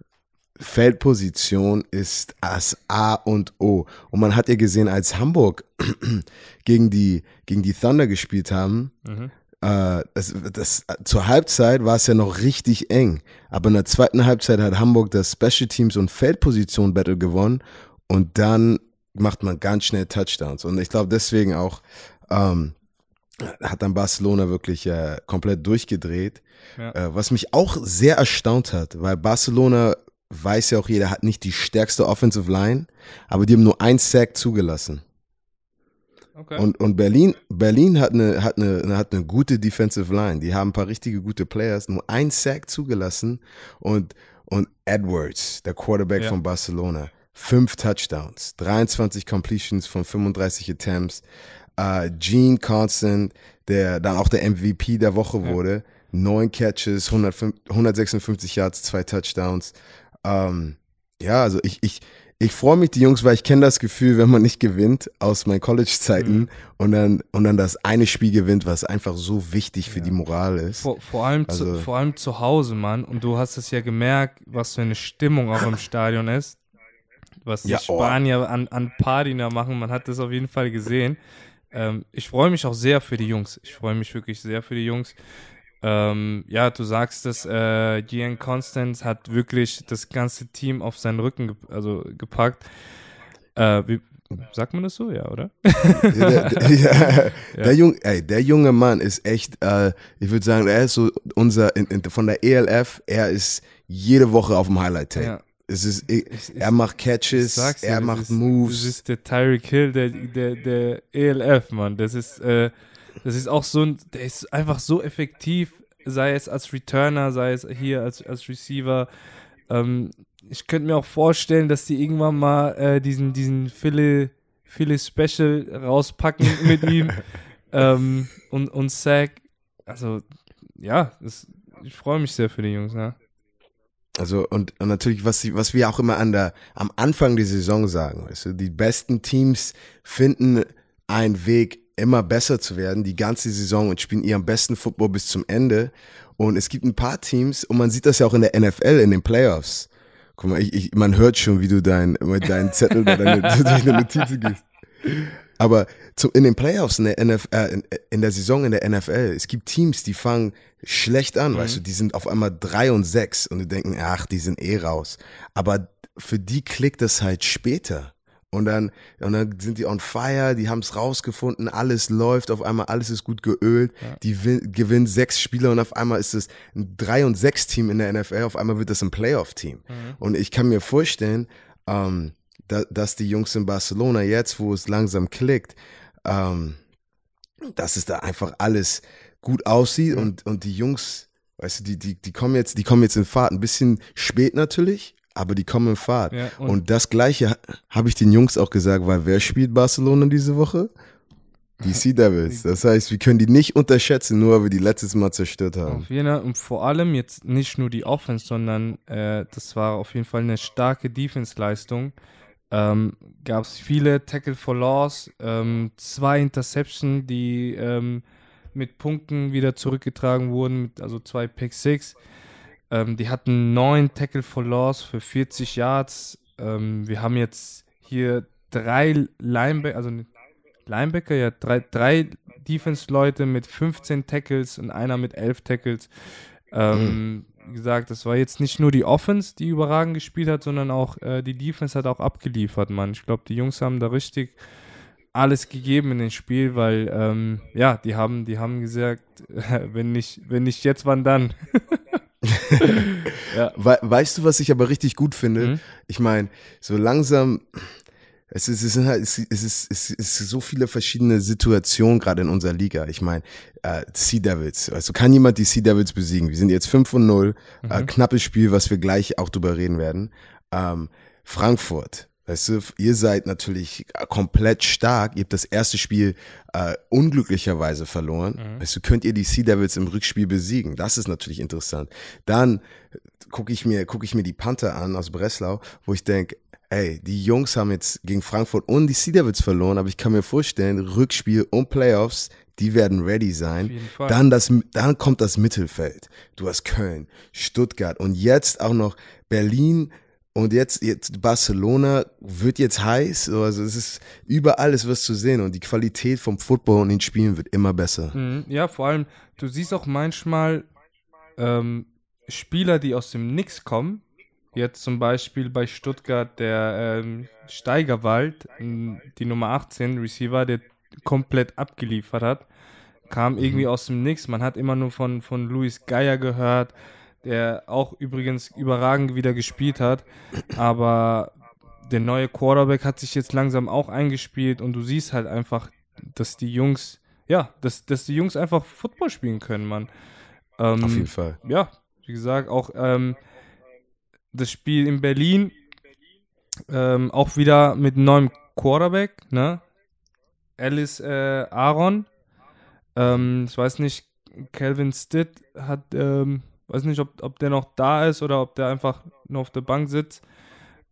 Feldposition ist das A und O. Und man hat ja gesehen, als Hamburg gegen die, gegen die Thunder gespielt haben, Mhm. äh, das, das, zur Halbzeit war es ja noch richtig eng. Aber in der zweiten Halbzeit hat Hamburg das Special Teams und Feldposition Battle gewonnen. Und dann macht man ganz schnell Touchdowns. Und ich glaube deswegen auch, ähm, hat dann Barcelona wirklich äh, komplett durchgedreht. Ja. Äh, was mich auch sehr erstaunt hat, weil Barcelona weiß ja auch jeder, hat nicht die stärkste Offensive Line, aber die haben nur ein Sack zugelassen. Okay. Und, und Berlin, Berlin hat eine, hat, eine, hat eine gute Defensive Line. Die haben ein paar richtige gute Players, nur ein Sack zugelassen. Und, und Edwards, der Quarterback Ja. von Barcelona, fünf Touchdowns, 23 Completions von 35 Attempts. Äh, Gene Constant, der dann auch der MVP der Woche Ja. wurde, neun Catches, 105, 156 Yards, zwei Touchdowns. Ähm, ja, also ich, ich, ich freue mich, die Jungs, weil ich kenne das Gefühl, wenn man nicht gewinnt aus meinen College-Zeiten mhm. und, dann, und dann das eine Spiel gewinnt, was einfach so wichtig für ja. die Moral ist. Vor, vor, allem also, zu, vor allem zu Hause, Mann. Und du hast es ja gemerkt, was für eine Stimmung auch im Stadion ist. Was die ja, oh. Spanier oh. an, an da machen, man hat das auf jeden Fall gesehen. Ähm, ich freue mich auch sehr für die Jungs. Ich freue mich wirklich sehr für die Jungs. Ähm, ja, du sagst es, äh, Gian Constance hat wirklich das ganze Team auf seinen Rücken ge also gepackt. Äh, wie, sagt man das so, ja, oder? der, der, ja, ja. Der, Jung, ey, der junge Mann ist echt, äh, ich würde sagen, er ist so unser, in, in, von der ELF, er ist jede Woche auf dem Highlight-Tape. Ja. Es ist, ich, er macht Catches, er macht ist, Moves. Das ist der Tyreek Hill der, der, der ELF, Mann. Das ist, äh, das ist auch so ein, der ist einfach so effektiv, sei es als Returner, sei es hier als, als Receiver. Ähm, ich könnte mir auch vorstellen, dass die irgendwann mal äh, diesen, diesen Philly, Philly Special rauspacken mit ihm ähm, und, und Sack. Also, ja, das, ich freue mich sehr für die Jungs, ja. Also und, und natürlich, was, was wir auch immer an der, am Anfang der Saison sagen, weißt du, die besten Teams finden einen Weg, immer besser zu werden, die ganze Saison und spielen ihren besten Football bis zum Ende. Und es gibt ein paar Teams, und man sieht das ja auch in der NFL, in den Playoffs. Guck mal, ich, ich, man hört schon, wie du dein, deinen Zettel oder deine, deine Notizen gehst. Aber zu, in den Playoffs, in der, NFL, äh, in, in, der Saison in der NFL, es gibt Teams, die fangen schlecht an, mhm. weißt du, die sind auf einmal drei und sechs und du denken, ach, die sind eh raus. Aber für die klickt das halt später. Und dann, und dann sind die on fire, die haben es rausgefunden, alles läuft, auf einmal alles ist gut geölt, ja. die gewinnen sechs Spieler und auf einmal ist es ein 3 und 6 Team in der NFL, auf einmal wird das ein Playoff-Team. Mhm. Und ich kann mir vorstellen, ähm, da, dass die Jungs in Barcelona jetzt, wo es langsam klickt, ähm, dass es da einfach alles gut aussieht mhm. und, und die Jungs, weißt du, die, die, die kommen jetzt, die kommen jetzt in Fahrt, ein bisschen spät natürlich, aber die kommen in Fahrt. Ja, und, und, das Gleiche habe ich den Jungs auch gesagt, weil wer spielt Barcelona diese Woche? Die Sea Devils. Das heißt, wir können die nicht unterschätzen, nur weil wir die letztes Mal zerstört haben. Auf jeden Fall. Und vor allem jetzt nicht nur die Offense, sondern äh, das war auf jeden Fall eine starke Defense-Leistung. Ähm, Gab es viele Tackle for Loss, ähm, zwei Interception, die ähm, mit Punkten wieder zurückgetragen wurden, mit, also zwei Pick Six. Ähm, die hatten neun Tackle for Loss für 40 Yards. Ähm, wir haben jetzt hier drei Linebacker, also Linebacker, ja, drei, drei Defense-Leute mit 15 Tackles und einer mit 11 Tackles. Ähm, mhm. Wie gesagt, das war jetzt nicht nur die Offense, die überragend gespielt hat, sondern auch äh, die Defense hat auch abgeliefert, Mann. Ich glaube, die Jungs haben da richtig alles gegeben in dem Spiel, weil ähm, ja, die haben, die haben gesagt, wenn nicht, wenn nicht jetzt, wann dann? ja. We weißt du, was ich aber richtig gut finde? Mhm. Ich meine, so langsam, es ist, es, ist, halt, es, ist, es ist so viele verschiedene Situationen gerade in unserer Liga. Ich meine, äh, Sea Devils, also kann jemand die Sea Devils besiegen? Wir sind jetzt 5 und 0, äh, mhm. äh, knappes Spiel, was wir gleich auch drüber reden werden. Ähm, Frankfurt, Weißt du, ihr seid natürlich komplett stark. Ihr habt das erste Spiel äh, unglücklicherweise verloren. Mhm. Weißt du, könnt ihr die Sea Devils im Rückspiel besiegen? Das ist natürlich interessant. Dann gucke ich mir gucke ich mir die Panther an aus Breslau, wo ich denke, ey, die Jungs haben jetzt gegen Frankfurt und die Sea Devils verloren, aber ich kann mir vorstellen, Rückspiel und Playoffs, die werden ready sein. Dann das, dann kommt das Mittelfeld. Du hast Köln, Stuttgart und jetzt auch noch Berlin, und jetzt, jetzt Barcelona wird jetzt heiß. Also es ist überall ist was zu sehen und die Qualität vom Football und den Spielen wird immer besser. Mhm, ja, vor allem, du siehst auch manchmal ähm, Spieler, die aus dem Nix kommen. Jetzt zum Beispiel bei Stuttgart der ähm, Steigerwald, die Nummer 18 Receiver, der komplett abgeliefert hat, kam irgendwie mhm. aus dem Nix. Man hat immer nur von, von Luis Geier gehört der auch übrigens überragend wieder gespielt hat. Aber der neue Quarterback hat sich jetzt langsam auch eingespielt und du siehst halt einfach, dass die Jungs, ja, dass, dass die Jungs einfach Football spielen können, Mann. Ähm, Auf jeden Fall. Ja, wie gesagt, auch ähm, das Spiel in Berlin, ähm, auch wieder mit neuem Quarterback, ne? Alice äh, Aaron. Ähm, ich weiß nicht, Calvin Stitt hat, ähm, weiß nicht, ob, ob der noch da ist oder ob der einfach nur auf der Bank sitzt.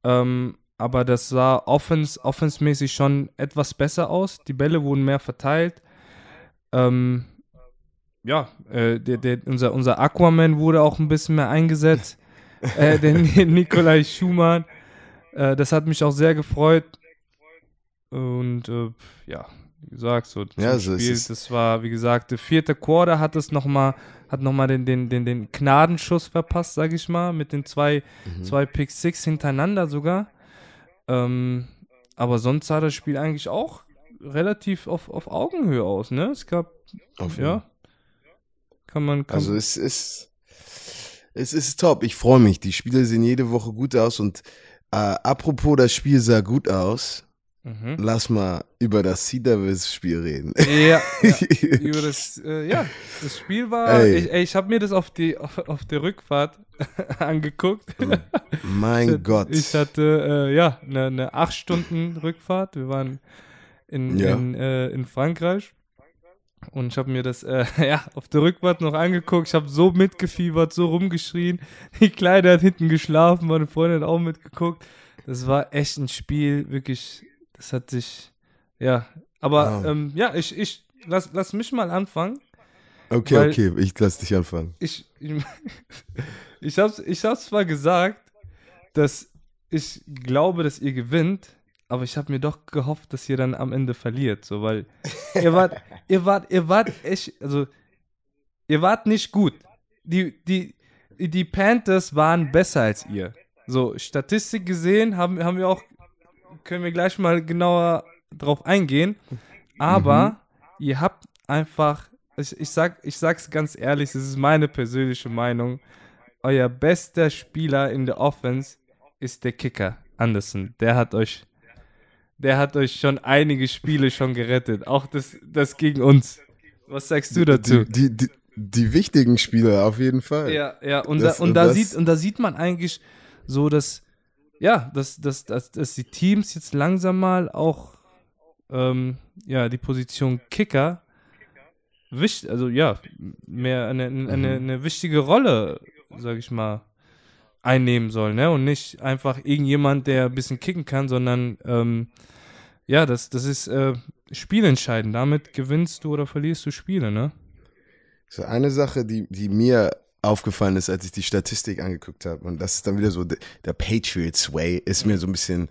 Ähm, aber das sah offens, offensmäßig schon etwas besser aus. Die Bälle wurden mehr verteilt. Ähm, ja, äh, der, der, unser, unser Aquaman wurde auch ein bisschen mehr eingesetzt. äh, der Nikolai Schumann. Äh, das hat mich auch sehr gefreut. Und äh, ja, wie gesagt, so Ja, so ist Spiel, es. das war, wie gesagt, der vierte Quarter hat es noch mal, hat nochmal den, den, den, den Gnadenschuss verpasst, sag ich mal, mit den zwei, Mhm. zwei Pick Six hintereinander sogar. Ähm, aber sonst sah das Spiel eigentlich auch relativ auf, auf Augenhöhe aus, ne? Es gab, Auf ja, kann man, kann Also es ist, es ist top. Ich freue mich. Die Spiele sehen jede Woche gut aus. Und äh, apropos, das Spiel sah gut aus. Mhm. Lass mal über das Sea Devils Spiel reden. ja, ja, über das, äh, ja, das Spiel war, Ey. ich, ich habe mir das auf die, auf, auf der Rückfahrt angeguckt. mein Ich- Gott. Ich hatte, äh, ja, eine, eine acht Stunden Rückfahrt. Wir waren in, Ja. in, äh, in Frankreich. Und ich habe mir das äh, ja, auf der Rückfahrt noch angeguckt. Ich habe so mitgefiebert, so rumgeschrien. Die Kleine hat hinten geschlafen, meine Freundin hat auch mitgeguckt. Das war echt ein Spiel, wirklich. Das hat sich, ja. Aber Wow. ähm, ja, ich, ich lass, lass mich mal anfangen. okay, okay, ich lass dich anfangen. ich, ich, ich hab's, ich hab's zwar gesagt, dass ich glaube, dass ihr gewinnt, aber ich habe mir doch gehofft, dass ihr dann am Ende verliert, so, weil ihr wart, ihr wart, ihr wart echt, also, ihr wart nicht gut. Die, die, die Panthers waren besser als ihr. So, Statistik gesehen haben, haben wir auch, können wir gleich mal genauer drauf eingehen, aber ihr habt einfach, ich, ich, sag, ich sag's ganz ehrlich, das ist meine persönliche Meinung, euer bester Spieler in der Offense ist der Kicker, Anderson. Der hat euch, der hat euch schon einige Spiele schon gerettet, auch das, das gegen uns. Was sagst du dazu? Die, die, die, die wichtigen Spieler auf jeden Fall. Ja, ja, und, Das- da, und, da das- sieht, und da sieht man eigentlich so, dass, ja, dass, dass, dass, dass die Teams jetzt langsam mal auch ähm, ja, die Position Kicker wichtig, also ja, mehr eine, eine, eine wichtige Rolle, sag ich mal, einnehmen sollen, ne? Und nicht einfach irgendjemand, der ein bisschen kicken kann, sondern ähm, ja, das, das ist äh, spielentscheidend. Damit gewinnst du oder verlierst du Spiele, ne? So eine Sache, die, die mir aufgefallen ist, als ich die Statistik angeguckt habe, und das ist dann wieder so der, Patriots Way, ist mir so ein bisschen,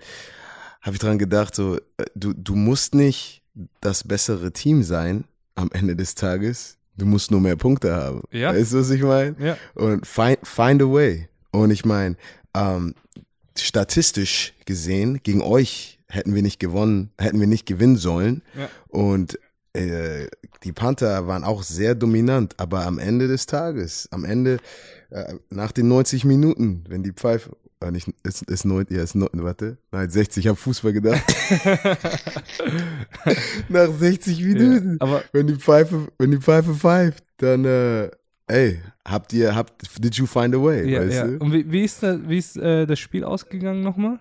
habe ich dran gedacht, so, äh, du, du musst nicht das bessere Team sein am Ende des Tages, du musst nur mehr Punkte haben. Ja. Weißt du, was ich meine? Ja. Und find, find a way. Und ich meine, ähm, statistisch gesehen, gegen euch hätten wir nicht gewonnen, hätten wir nicht gewinnen sollen. Ja. Und äh, die Panther waren auch sehr dominant, aber am Ende des Tages, am Ende, äh, nach den 90 Minuten, wenn die Pfeife, äh, nicht, ist, ist neun, ja, ist neun, warte, nein, 60, ich habe Fußball gedacht. nach 60 Minuten, aber wenn die Pfeife, wenn die Pfeife pfeift, dann, äh, ey, habt ihr, habt, did you find a way, Ja, weißt ja. du? Und wie, wie ist, da, wie ist äh, das Spiel ausgegangen nochmal?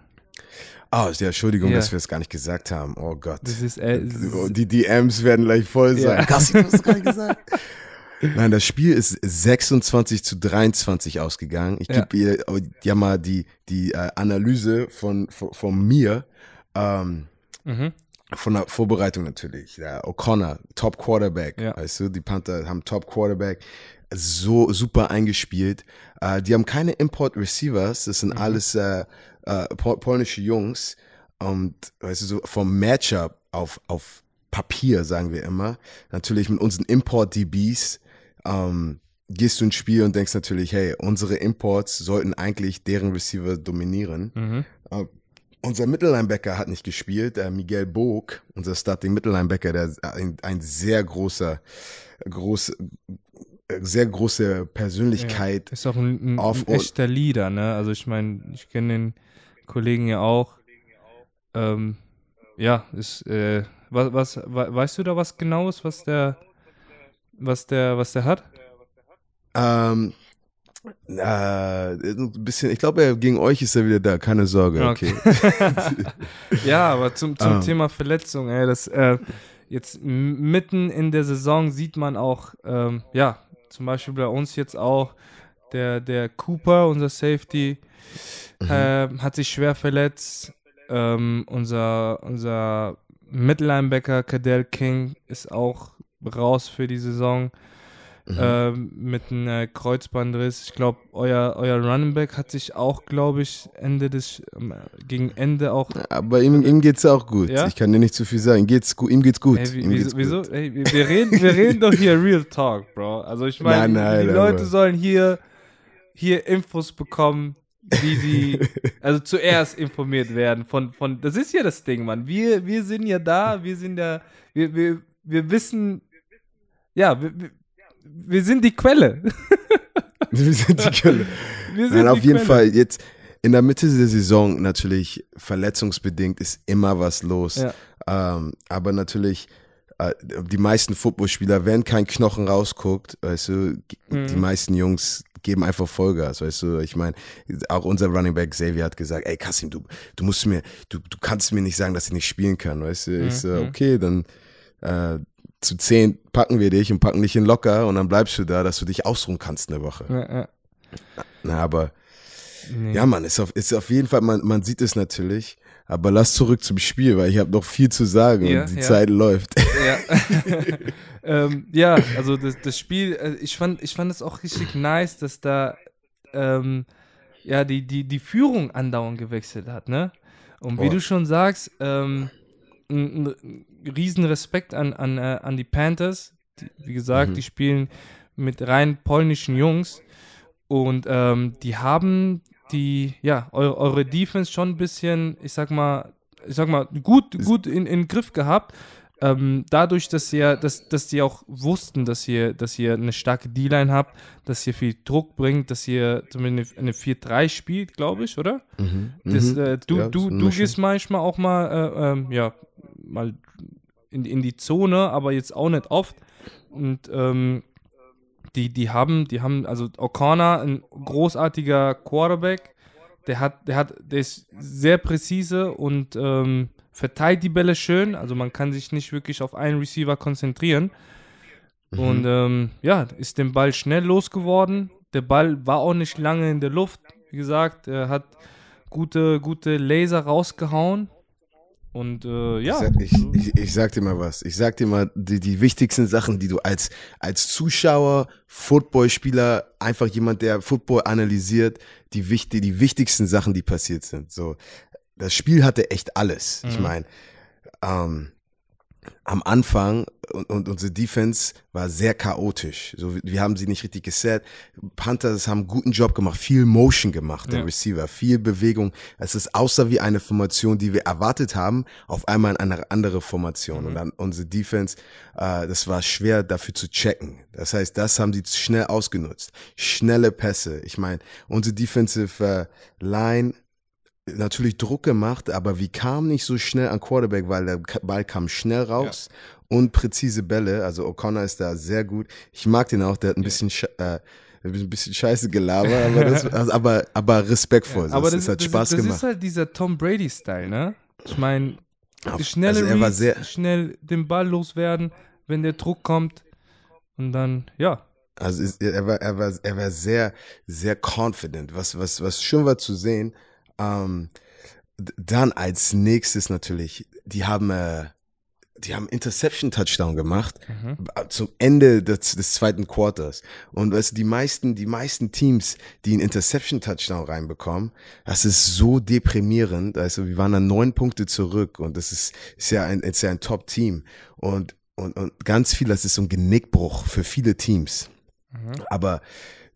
Ah, ja, Entschuldigung, Ja. dass wir es gar nicht gesagt haben. Oh Gott. Das ist, äh, Die DMs werden gleich voll sein. Ja. Kassi, du hast es gar nicht gesagt. Nein, das Spiel ist 26 zu 23 ausgegangen. Ich Ja. gebe ihr ja mal die, die äh, Analyse von, von, von mir, ähm, mhm. von der Vorbereitung natürlich. Ja, O'Connor, Top Quarterback. Ja. Weißt du, die Panther haben Top Quarterback. So super eingespielt. Äh, die haben keine Import Receivers. Das Mhm. sind alles äh, äh, pol polnische Jungs. Und weißt du, so vom Matchup auf, auf Papier, sagen wir immer, natürlich mit unseren Import-DBs, ähm, gehst du ins Spiel und denkst natürlich, hey, unsere Imports sollten eigentlich deren Receiver dominieren. Mhm. Äh, unser Mittellinebacker hat nicht gespielt, äh, Miguel Bog, unser Starting Mittellinebacker, der ein, ein sehr großer, groß, sehr große Persönlichkeit. Ist auch ein, ein, ein echter Leader, ne? Also ich meine, ich kenne den Kollegen ja auch. Ähm, ja, ist, äh, was, was, we- weißt du da was genaues, was der, was der, was der hat? Ähm, äh, ein bisschen, ich glaube, gegen euch ist er wieder da, keine Sorge, okay. ja, aber zum, zum Ähm. Thema Verletzung, ey, das, äh, jetzt mitten in der Saison sieht man auch, ähm, ja, zum Beispiel bei uns jetzt auch, der, der Cooper, unser Safety, mhm. äh, hat sich schwer verletzt. Ähm, unser, unser Mittellinebacker Cadell King ist auch raus für die Saison mhm. äh, mit einem äh, Kreuzbandriss. Ich glaube, euer, euer Running Back hat sich auch, glaube ich, Ende des, ähm, gegen Ende auch. Aber ihm, ihm geht es auch gut. Ja? Ich kann dir nicht zu viel sagen. Ihm geht's, ihm geht's gut. Hey, wie, ihm wieso? wieso? Hey, wir, reden, wir reden doch hier Real Talk, Bro. Also ich meine, die Leute sollen hier, hier Infos bekommen, wie sie, also zuerst informiert werden von, von, das ist ja das Ding, Mann. Wir, wir sind ja da, wir sind ja, wir, wir, wir wissen, ja, wir, wir sind die Quelle. wir sind die Quelle. Wir sind Nein, auf jeden Quelle. Fall jetzt in der Mitte der Saison natürlich verletzungsbedingt ist immer was los. Ja. Ähm, aber natürlich äh, die meisten Footballspieler, wenn kein Knochen rausguckt, weißt du, mhm. die meisten Jungs geben einfach Vollgas, weißt du. Ich meine, auch unser Running Back Xavier hat gesagt, ey Kassim, du, du musst mir, du, du kannst mir nicht sagen, dass ich nicht spielen kann, weißt du. Mhm. Ich so, mhm. okay, dann äh, zu zehn packen wir dich und packen dich in locker und dann bleibst du da, dass du dich ausruhen kannst eine Woche. Ja, ja. Na, aber nee. ja, man, ist auf, ist auf jeden Fall, man, man sieht es natürlich. Aber lass zurück zum Spiel, weil ich habe noch viel zu sagen ja, und die ja. Zeit läuft. Ja, ähm, ja also das, das Spiel, äh, ich fand, ich fand es auch richtig nice, dass da ähm, ja die, die, die Führung andauernd gewechselt hat, ne? Und wie oh. du schon sagst, ähm, ein, ein riesen Respekt an, an, äh, an die Panthers. Die, wie gesagt, mhm. die spielen mit rein polnischen Jungs und ähm, die haben die, ja, eure, eure Defense schon ein bisschen, ich sag mal, ich sag mal, gut, gut in, in Griff gehabt. Ähm, dadurch, dass ihr, dass, dass die auch wussten, dass ihr, dass ihr eine starke D-Line habt, dass ihr viel Druck bringt, dass ihr zumindest eine 4-3 spielt, glaube ich, oder? Mhm. Das, mhm. äh, du, ja, du, du gehst manchmal auch mal, äh, ähm, ja, mal in, in die Zone, aber jetzt auch nicht oft. Und ähm, die, die haben, die haben, also O'Connor, ein großartiger Quarterback, der hat, der hat, der ist sehr präzise und ähm, verteilt die Bälle schön. Also man kann sich nicht wirklich auf einen Receiver konzentrieren. Mhm. Und ähm, ja, ist den Ball schnell losgeworden. Der Ball war auch nicht lange in der Luft. Wie gesagt, er hat gute, gute Laser rausgehauen. Und äh, ja. Ich, ich, ich, sag dir mal was. Ich sag dir mal die, die wichtigsten Sachen, die du als, als Zuschauer, Footballspieler, einfach jemand, der Football analysiert, die, wichtig, die wichtigsten Sachen, die passiert sind. So, das Spiel hatte echt alles. Mhm. Ich meine, ähm, am Anfang und, und, unsere Defense war sehr chaotisch. So, wir haben sie nicht richtig geset. Panthers haben einen guten Job gemacht, viel Motion gemacht, der ja. Receiver, viel Bewegung. Es ist außer wie eine Formation, die wir erwartet haben, auf einmal in eine andere Formation. Mhm. Und dann unsere Defense, äh, das war schwer dafür zu checken. Das heißt, das haben sie schnell ausgenutzt. Schnelle Pässe. Ich meine, unsere Defensive äh, Line natürlich Druck gemacht, aber wie kam nicht so schnell an Quarterback, weil der Ball kam schnell raus ja. und präzise Bälle. Also O'Connor ist da sehr gut. Ich mag den auch, der hat ein bisschen äh, ein bisschen scheiße gelabert, aber, das, also, aber, aber respektvoll. Ja, aber das, das, hat Spaß das, gemacht. Das ist halt dieser Tom Brady-Style, ne? Ich meine, schnelle also Reads, sehr, schnell den Ball loswerden, wenn der Druck kommt und dann, ja. Also er war, er war, er war sehr, sehr confident, was, was, was schön war zu sehen. Ähm, dann als nächstes natürlich, die haben, äh, die haben Interception Touchdown gemacht mhm. zum Ende des, des zweiten Quarters. Und du, die meisten, die meisten Teams, die einen Interception Touchdown reinbekommen, das ist so deprimierend. Also wir waren dann neun Punkte zurück und das ist, ist ja ein, ist ja ein Top Team. Und, und, und ganz viel, das ist so ein Genickbruch für viele Teams. Mhm. Aber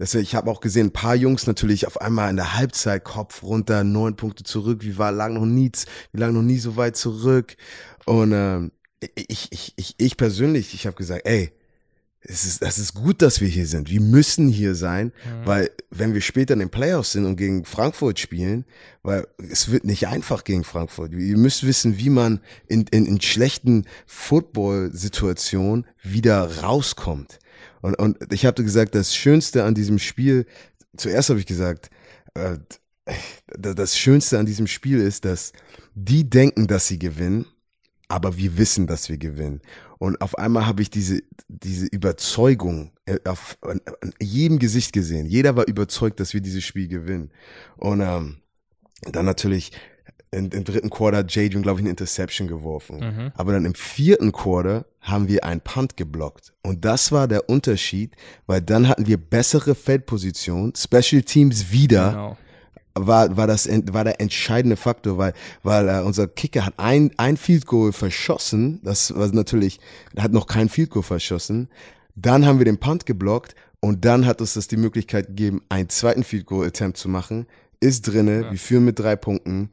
das, ich habe auch gesehen, ein paar Jungs natürlich auf einmal in der Halbzeit Kopf runter, neun Punkte zurück. Wie war lang noch nie, wie lang noch nie so weit zurück. Und ähm, ich, ich, ich, ich persönlich, ich habe gesagt, ey, es ist, das ist gut, dass wir hier sind. Wir müssen hier sein, mhm. weil wenn wir später in den Playoffs sind und gegen Frankfurt spielen, weil es wird nicht einfach gegen Frankfurt. Ihr müsst wissen, wie man in, in, in schlechten Football-Situationen wieder rauskommt. Und, und ich habe gesagt, das Schönste an diesem Spiel, zuerst habe ich gesagt, äh, das Schönste an diesem Spiel ist, dass die denken, dass sie gewinnen, aber wir wissen, dass wir gewinnen. Und auf einmal habe ich diese, diese Überzeugung äh, auf, an, an jedem Gesicht gesehen. Jeder war überzeugt, dass wir dieses Spiel gewinnen. Und ähm, dann natürlich im, im dritten Quarter hat Jadrian, glaube ich, eine Interception geworfen. Mhm. Aber dann im vierten Quarter haben wir einen Punt geblockt. Und das war der Unterschied, weil dann hatten wir bessere Feldposition, Special Teams wieder Genau. war, war das war der entscheidende Faktor, weil, weil äh, unser Kicker hat ein, ein Field Goal verschossen, das war natürlich, hat noch kein Field Goal verschossen. Dann haben wir den Punt geblockt und dann hat uns das die Möglichkeit gegeben, einen zweiten Field Goal Attempt zu machen. Ist drinne, wir führen mit drei Punkten.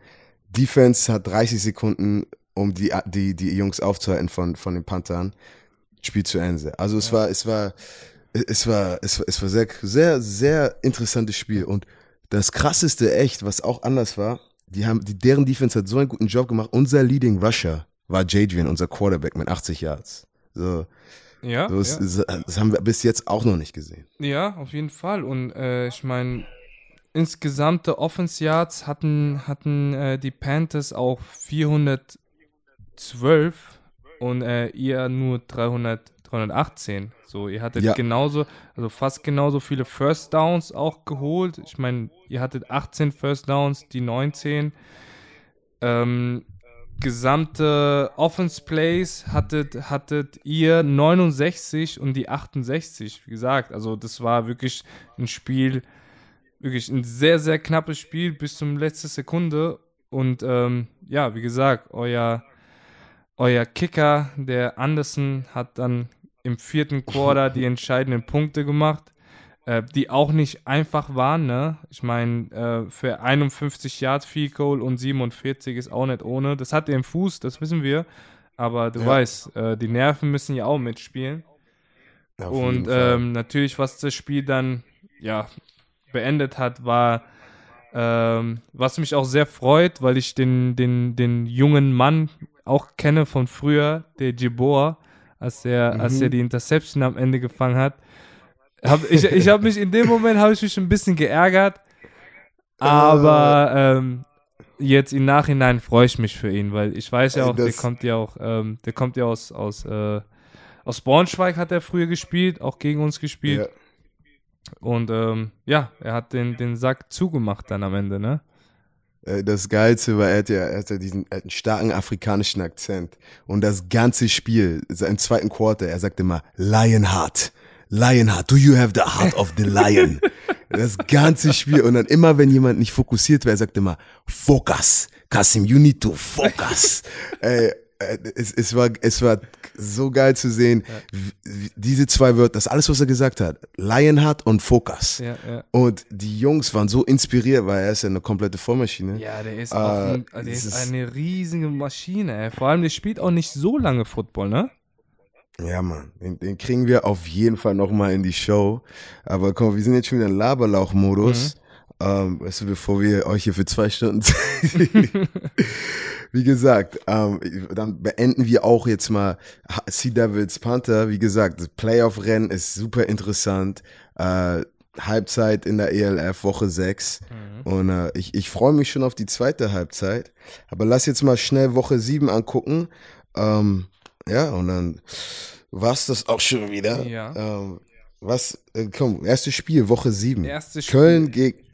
Defense hat 30 Sekunden, um die, die, die Jungs aufzuhalten von, von den Panthern. Spiel zu Ende. Also es war, es war, es war, es war, es war sehr, sehr, sehr interessantes Spiel. Und das krasseste echt, was auch anders war, die haben, die, deren Defense hat so einen guten Job gemacht. Unser Leading Rusher war Jadrian, unser Quarterback mit 80 Yards. So, Ja, so das, ja. das haben wir bis jetzt auch noch nicht gesehen. ja, auf jeden Fall. Und äh, ich meine, insgesamte Offense Yards hatten, hatten äh, die Panthers auch 412 und äh, ihr nur 300, 318. So, ihr hattet Ja. genauso, also fast genauso viele First Downs auch geholt. Ich meine, ihr hattet 18 First Downs, die 19. Ähm, gesamte Offense Plays hattet, hattet ihr 69 und die 68, wie gesagt. Also das war wirklich ein Spiel, wirklich ein sehr, sehr knappes Spiel bis zum letzten Sekunde. Und ähm, ja, wie gesagt, euer, euer Kicker, der Anderson, hat dann im vierten Quarter die entscheidenden Punkte gemacht, äh, die auch nicht einfach waren. Ne? Ich meine, äh, für 51 Yard Field Goal und 47 ist auch nicht ohne. Das hat er im Fuß, das wissen wir. Aber du Ja. weißt, äh, die Nerven müssen ja auch mitspielen. Jeden Und ähm, natürlich, was das Spiel dann ja beendet hat, war, ähm, was mich auch sehr freut, weil ich den, den, den jungen Mann auch kenne von früher, der Jibor, als er, als Mhm. er die Interception am Ende gefangen hat. Hab, ich ich habe mich in dem Moment habe ich mich ein bisschen geärgert, aber ähm, jetzt im Nachhinein freue ich mich für ihn, weil ich weiß ja Ey, auch, der das- kommt ja auch, ähm, der kommt ja aus aus äh, aus Braunschweig hat er früher gespielt, auch gegen uns gespielt. ja. Und ähm, ja, er hat den, den Sack zugemacht dann am Ende, ne? Äh, Das Geilste war, er hat ja, er hat ja diesen er hat einen starken afrikanischen Akzent. Und das ganze Spiel, im zweiten Quarter, er sagte immer, Lionheart. Lionheart, do you have the heart of the lion? das ganze Spiel. Und dann immer, wenn jemand nicht fokussiert war, er sagte immer, focus. Kasim, you need to focus. Ey, es, es, war, es war so geil zu sehen, wie- diese zwei Wörter, das alles, was er gesagt hat, Lionheart und Focus. Ja, ja. Und die Jungs waren so inspiriert, weil er ist ja eine komplette Vollmaschine. Ja, der ist, Äh, ein, der ist ist- eine riesige Maschine, ey. Vor allem, der spielt auch nicht so lange Football, ne? Ja, Mann, den, den kriegen wir auf jeden Fall nochmal in die Show. Aber komm, wir sind jetzt schon wieder im Laberlauch-Modus. Ähm, weißt du, bevor wir euch hier für zwei Stunden. Wie gesagt, ähm, dann beenden wir auch jetzt mal Sea Devils Panther. Wie gesagt, das Playoff-Rennen ist super interessant. Äh, Halbzeit in der ELF Woche 6. Und äh, ich, ich freue mich schon auf die zweite Halbzeit. Aber lass jetzt mal schnell Woche 7 angucken. Ähm, ja, und dann war's das auch schon wieder. Ja. Ähm, was, äh, komm, erstes Spiel, Woche 7. Erstes Köln Spiel. gegen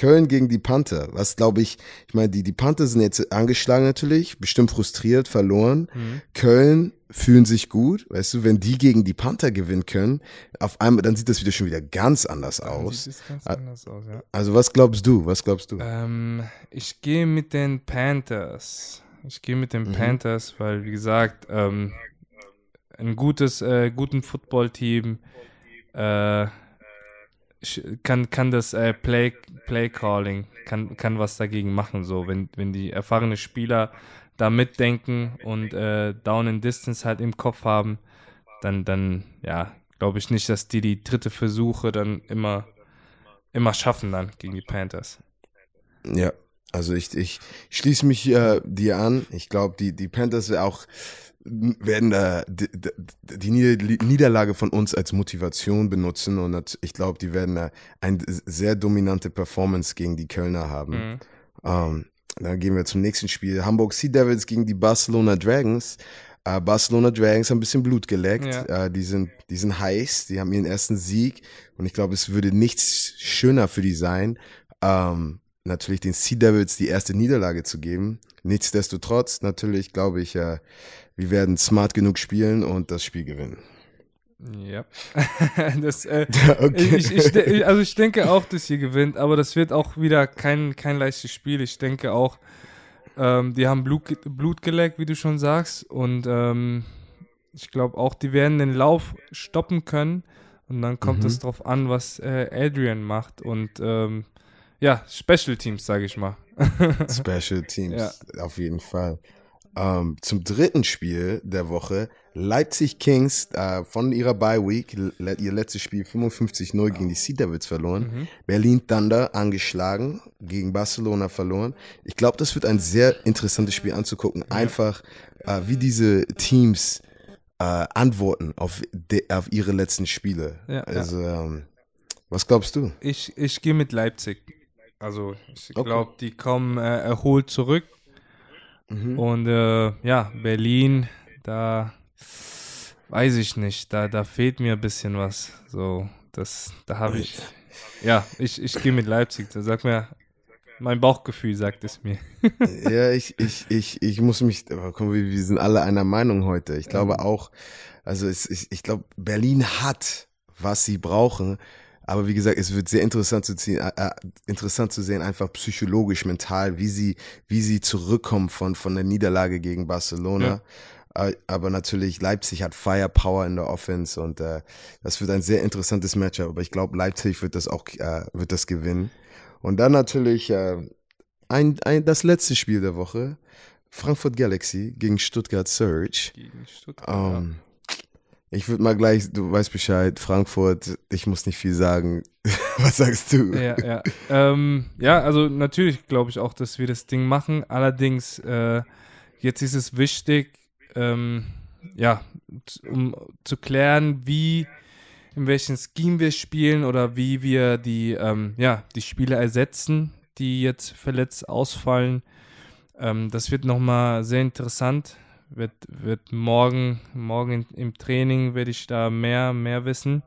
Köln gegen die Panther. Was glaube ich, ich meine, die, die Panther sind jetzt angeschlagen natürlich, bestimmt frustriert, verloren. Mhm. Köln fühlen sich gut, weißt du, wenn die gegen die Panther gewinnen können, auf einmal, dann sieht das wieder schon wieder ganz anders aus. Sieht ganz anders aus, ja. Also was glaubst du? Was glaubst du? Ähm, ich gehe mit den Panthers. Ich gehe mit den Mhm. Panthers, weil, wie gesagt, ähm, ein gutes, äh, guten Footballteam äh, kann, kann das äh, Play, Play Calling, kann, kann was dagegen machen. So, wenn, wenn die erfahrene Spieler da mitdenken und äh, Down and Distance halt im Kopf haben, dann, dann ja, glaube ich nicht, dass die die dritte Versuche dann immer, immer schaffen dann gegen die Panthers. Ja, also ich, ich schließe mich äh, dir an. Ich glaube, die, die Panthers auch werden äh, die, die- die Nieder- Niederlage von uns als Motivation benutzen und ich glaube, die werden äh, eine sehr dominante Performance gegen die Kölner haben. Mhm. Ähm, dann gehen wir zum nächsten Spiel. Hamburg Sea Devils gegen die Barcelona Dragons. Äh, Barcelona Dragons haben ein bisschen Blut geleckt. Ja. Äh, die, sind, die sind heiß, die haben ihren ersten Sieg. Und ich glaube, es würde nichts schöner für die sein, ähm, natürlich den Sea Devils die erste Niederlage zu geben. Nichtsdestotrotz, natürlich glaube ich, äh, wir werden smart genug spielen und das Spiel gewinnen. Ja. das, äh, okay. ich, ich, also ich denke auch, dass ihr gewinnt, aber das wird auch wieder kein, kein leichtes Spiel. Ich denke auch, ähm, die haben Blut, Blut geleckt, wie du schon sagst. Und ähm, ich glaube auch, die werden den Lauf stoppen können. Und dann kommt es mhm. darauf an, was äh, Adrian macht. Und ähm, ja, Special Teams, sage ich mal. Special Teams, ja. auf jeden Fall. Ähm, zum dritten Spiel der Woche. Leipzig Kings äh, von ihrer Bye Week, le ihr letztes Spiel 55-0 gegen die Sea Devils verloren. Mhm. Berlin Thunder angeschlagen, gegen Barcelona verloren. Ich glaube, das wird ein sehr interessantes Spiel anzugucken. Einfach, äh, wie diese Teams äh, antworten auf, auf ihre letzten Spiele. Ja, also, ähm, was glaubst du? Ich, ich gehe mit Leipzig. Also, ich okay. glaube, die kommen äh, erholt zurück Mhm. Und äh, ja, Berlin, da weiß ich nicht, da, da fehlt mir ein bisschen was. So, das, da habe ich, ja, ich, ich gehe mit Leipzig. Da sag mir, mein Bauchgefühl sagt es mir. ja, ich, ich, ich, ich muss mich, komm, wir, wir sind alle einer Meinung heute. Ich glaube mhm. auch, also es, ich, ich glaube, Berlin hat, was sie brauchen. Aber wie gesagt, es wird sehr interessant zu, ziehen, äh, äh, interessant zu sehen, einfach psychologisch, mental, wie sie, wie sie zurückkommen von, von der Niederlage gegen Barcelona. Ja. Äh, aber natürlich, Leipzig hat Firepower in der Offense und äh, das wird ein sehr interessantes Matchup. Aber ich glaube, Leipzig wird das auch äh, wird das gewinnen. Und dann natürlich äh, ein, ein, das letzte Spiel der Woche. Frankfurt Galaxy gegen Stuttgart Surge. Gegen Stuttgart. Um, ähm, ich würde mal gleich, du weißt Bescheid, Frankfurt, ich muss nicht viel sagen. Was sagst du? Ja, ja. Ähm, ja, also natürlich glaube ich auch, dass wir das Ding machen. Allerdings, äh, jetzt ist es wichtig, ähm, ja, um zu klären, wie, in welchem Scheme wir spielen oder wie wir die, ähm, ja, die Spiele ersetzen, die jetzt verletzt ausfallen. Ähm, das wird nochmal sehr interessant wird, wird morgen, morgen im Training werde ich da mehr, mehr wissen.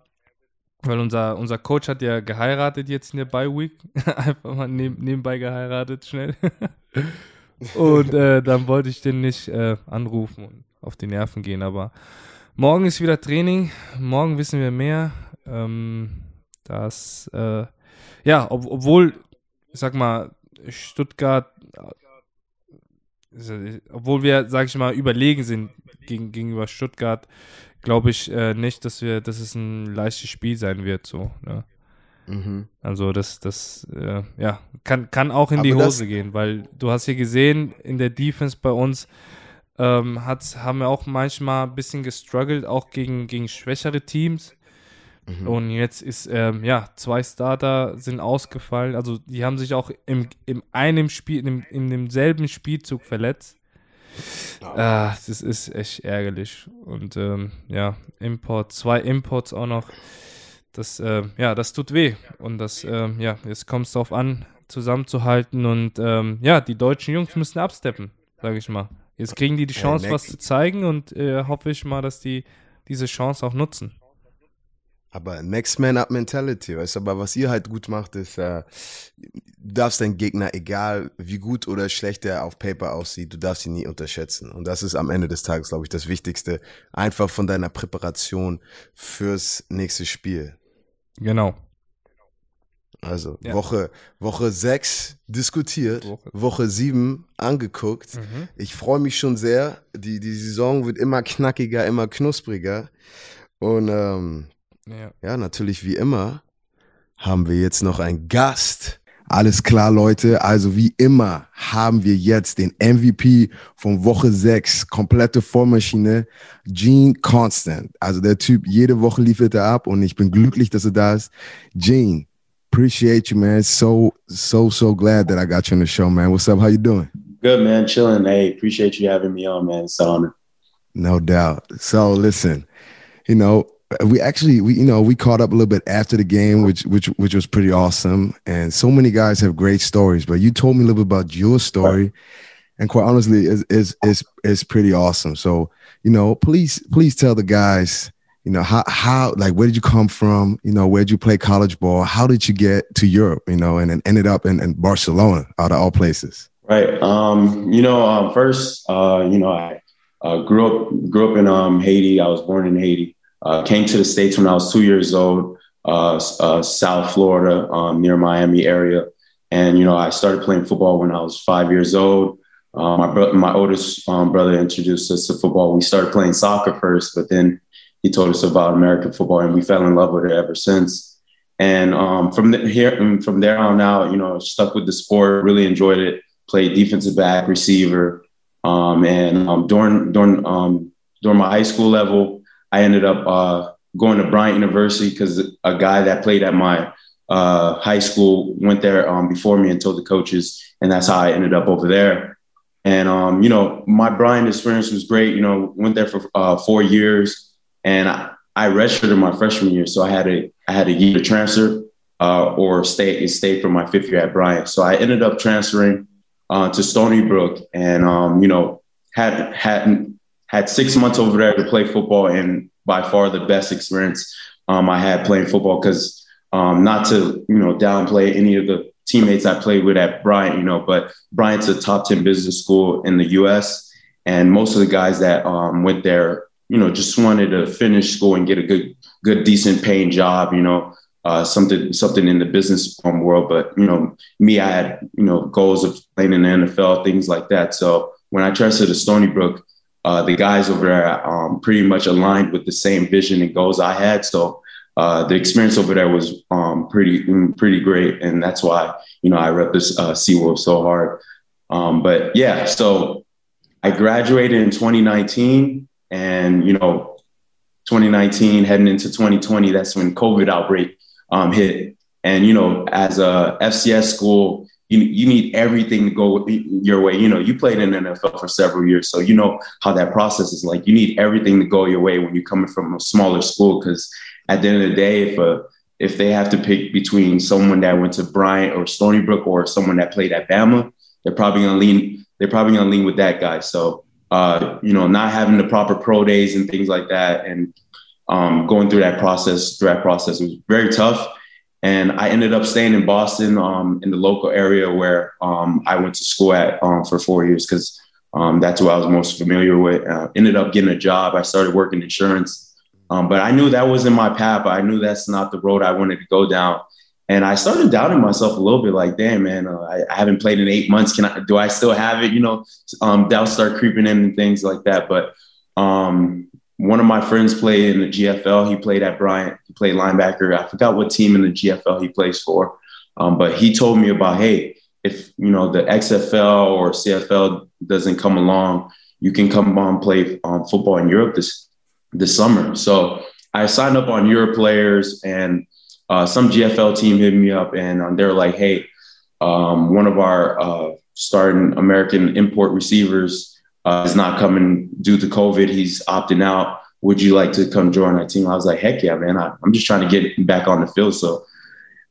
Weil unser, unser Coach hat ja geheiratet jetzt in der Bye Week. Einfach mal neb, nebenbei geheiratet, schnell. und äh, dann wollte ich den nicht äh, anrufen und auf die Nerven gehen. Aber morgen ist wieder Training. Morgen wissen wir mehr. Ähm, dass, äh, ja, ob, obwohl, ich sag mal, Stuttgart obwohl wir, sage ich mal, überlegen sind gegen, gegenüber Stuttgart, glaube ich äh, nicht, dass wir, dass es ein leichtes Spiel sein wird. So, ne? mhm. Also das, das, äh, ja, kann, kann auch in Aber die Hose gehen, weil du hast hier gesehen, in der Defense bei uns ähm, hat, haben wir auch manchmal ein bisschen gestruggelt, auch gegen, gegen schwächere Teams. Mhm. Und jetzt ist, ähm, ja, zwei Starter sind ausgefallen. Also die haben sich auch im, im einem Spiel, in, dem, in demselben Spielzug verletzt. Ah, das ist echt ärgerlich. Und ähm, ja, Import, zwei Imports auch noch. Das, äh, ja, das tut weh. Und das, äh, ja, jetzt kommt es darauf an, zusammenzuhalten. Und ähm, ja, die deutschen Jungs müssen absteppen, sage ich mal. Jetzt kriegen die die Chance, was zu zeigen und äh, hoffe ich mal, dass die diese Chance auch nutzen. Aber Next Man Up Mentality, weißt du, aber was ihr halt gut macht, ist, äh, du darfst deinen Gegner, egal wie gut oder schlecht er auf Paper aussieht, du darfst ihn nie unterschätzen. Und das ist am Ende des Tages, glaube ich, das Wichtigste. Einfach von deiner Präparation fürs nächste Spiel. Genau. Also ja. Woche Woche 6 diskutiert, Woche, Woche 7 angeguckt. Mhm. Ich freue mich schon sehr. Die, die Saison wird immer knackiger, immer knuspriger. Und ähm, ja. ja, natürlich wie immer haben wir jetzt noch einen Gast. Alles klar, Leute. Also wie immer haben wir jetzt den MVP von Woche 6, komplette Vormaschine, Gene Constant. Also der Typ, jede Woche liefert er ab und ich bin glücklich, dass er da ist. Gene, appreciate you, man. So, so, so glad that I got you on the show, man. What's up? How you doing? Good, man. Chilling. Hey, appreciate you having me on, man. It's an honor. No doubt. So listen, you know, we actually we you know we caught up a little bit after the game, which which which was pretty awesome. And so many guys have great stories, but you told me a little bit about your story, and quite honestly, is is is is pretty awesome. So you know, please please tell the guys, you know, how how like where did you come from? You know, where did you play college ball? How did you get to Europe? You know, and then ended up in, in Barcelona, out of all places. Right. Um, you know, um, first, uh, you know, I uh, grew up grew up in um, Haiti. I was born in Haiti. Uh, came to the states when I was two years old, uh, uh, South Florida, um, near Miami area, and you know I started playing football when I was five years old. Uh, my bro- my oldest um, brother introduced us to football. We started playing soccer first, but then he told us about American football, and we fell in love with it ever since. And um, from the, here, from there on out, you know, stuck with the sport. Really enjoyed it. Played defensive back, receiver, um, and um, during during um, during my high school level, I ended up uh, going to Bryant University because a guy that played at my uh, high school went there um, before me and told the coaches, and that's how I ended up over there. And um, you know, my Bryant experience was great. You know, went there for uh, four years, and I, I redshirted my freshman year, so I had a I had a year to transfer uh, or stay stay for my fifth year at Bryant. So I ended up transferring uh, to Stony Brook, and um, you know, had had had six months over there to play football, and by far the best experience um, I had playing football. Because um, not to you know downplay any of the teammates I played with at Bryant, you know, but Bryant's a top ten business school in the U.S. And most of the guys that um, went there, you know, just wanted to finish school and get a good, good, decent paying job, you know, uh, something, something in the business world. But you know, me, I had you know goals of playing in the NFL, things like that. So when I transferred to Stony Brook, uh, the guys over there um, pretty much aligned with the same vision and goals I had. So uh, the experience over there was um, pretty mm, pretty great, and that's why you know I rep this uh, Seawolf so hard. Um, but yeah, so I graduated in 2019, and you know, 2019 heading into 2020, that's when COVID outbreak um, hit. And you know, as a FCS school, you, you need everything to go your way. You know, you played in the NFL for several years, so you know how that process is like. You need everything to go your way when you're coming from a smaller school, because at the end of the day, if a if they have to pick between someone that went to Bryant or Stony Brook or someone that played at Bama, they're probably gonna lean. They're probably gonna lean with that guy. So, uh, you know, not having the proper pro days and things like that, and um, going through that process, through that process was very tough. And I ended up staying in Boston, um, in the local area where um, I went to school at um, for four years because um, that's what I was most familiar with. Uh, ended up getting a job. I started working insurance, um, but I knew that wasn't my path. I knew that's not the road I wanted to go down. And I started doubting myself a little bit, like, damn, man, uh, I, I, haven't played in eight months. Can I? Do I still have it? You know, um, doubts start creeping in and things like that. But one of my friends played in the GFL. He played at Bryant. He played linebacker. I forgot what team in the GFL he plays for, um, but he told me about hey, if you know the XFL or CFL doesn't come along, you can come on play um, football in Europe this this summer. So I signed up on Europe players, and uh, some GFL team hit me up, and um, they're like, hey, um, one of our uh, starting American import receivers uh, is not coming due to COVID. He's opting out. Would you like to come join our team? I was like, heck yeah, man. I, am just trying to get back on the field. So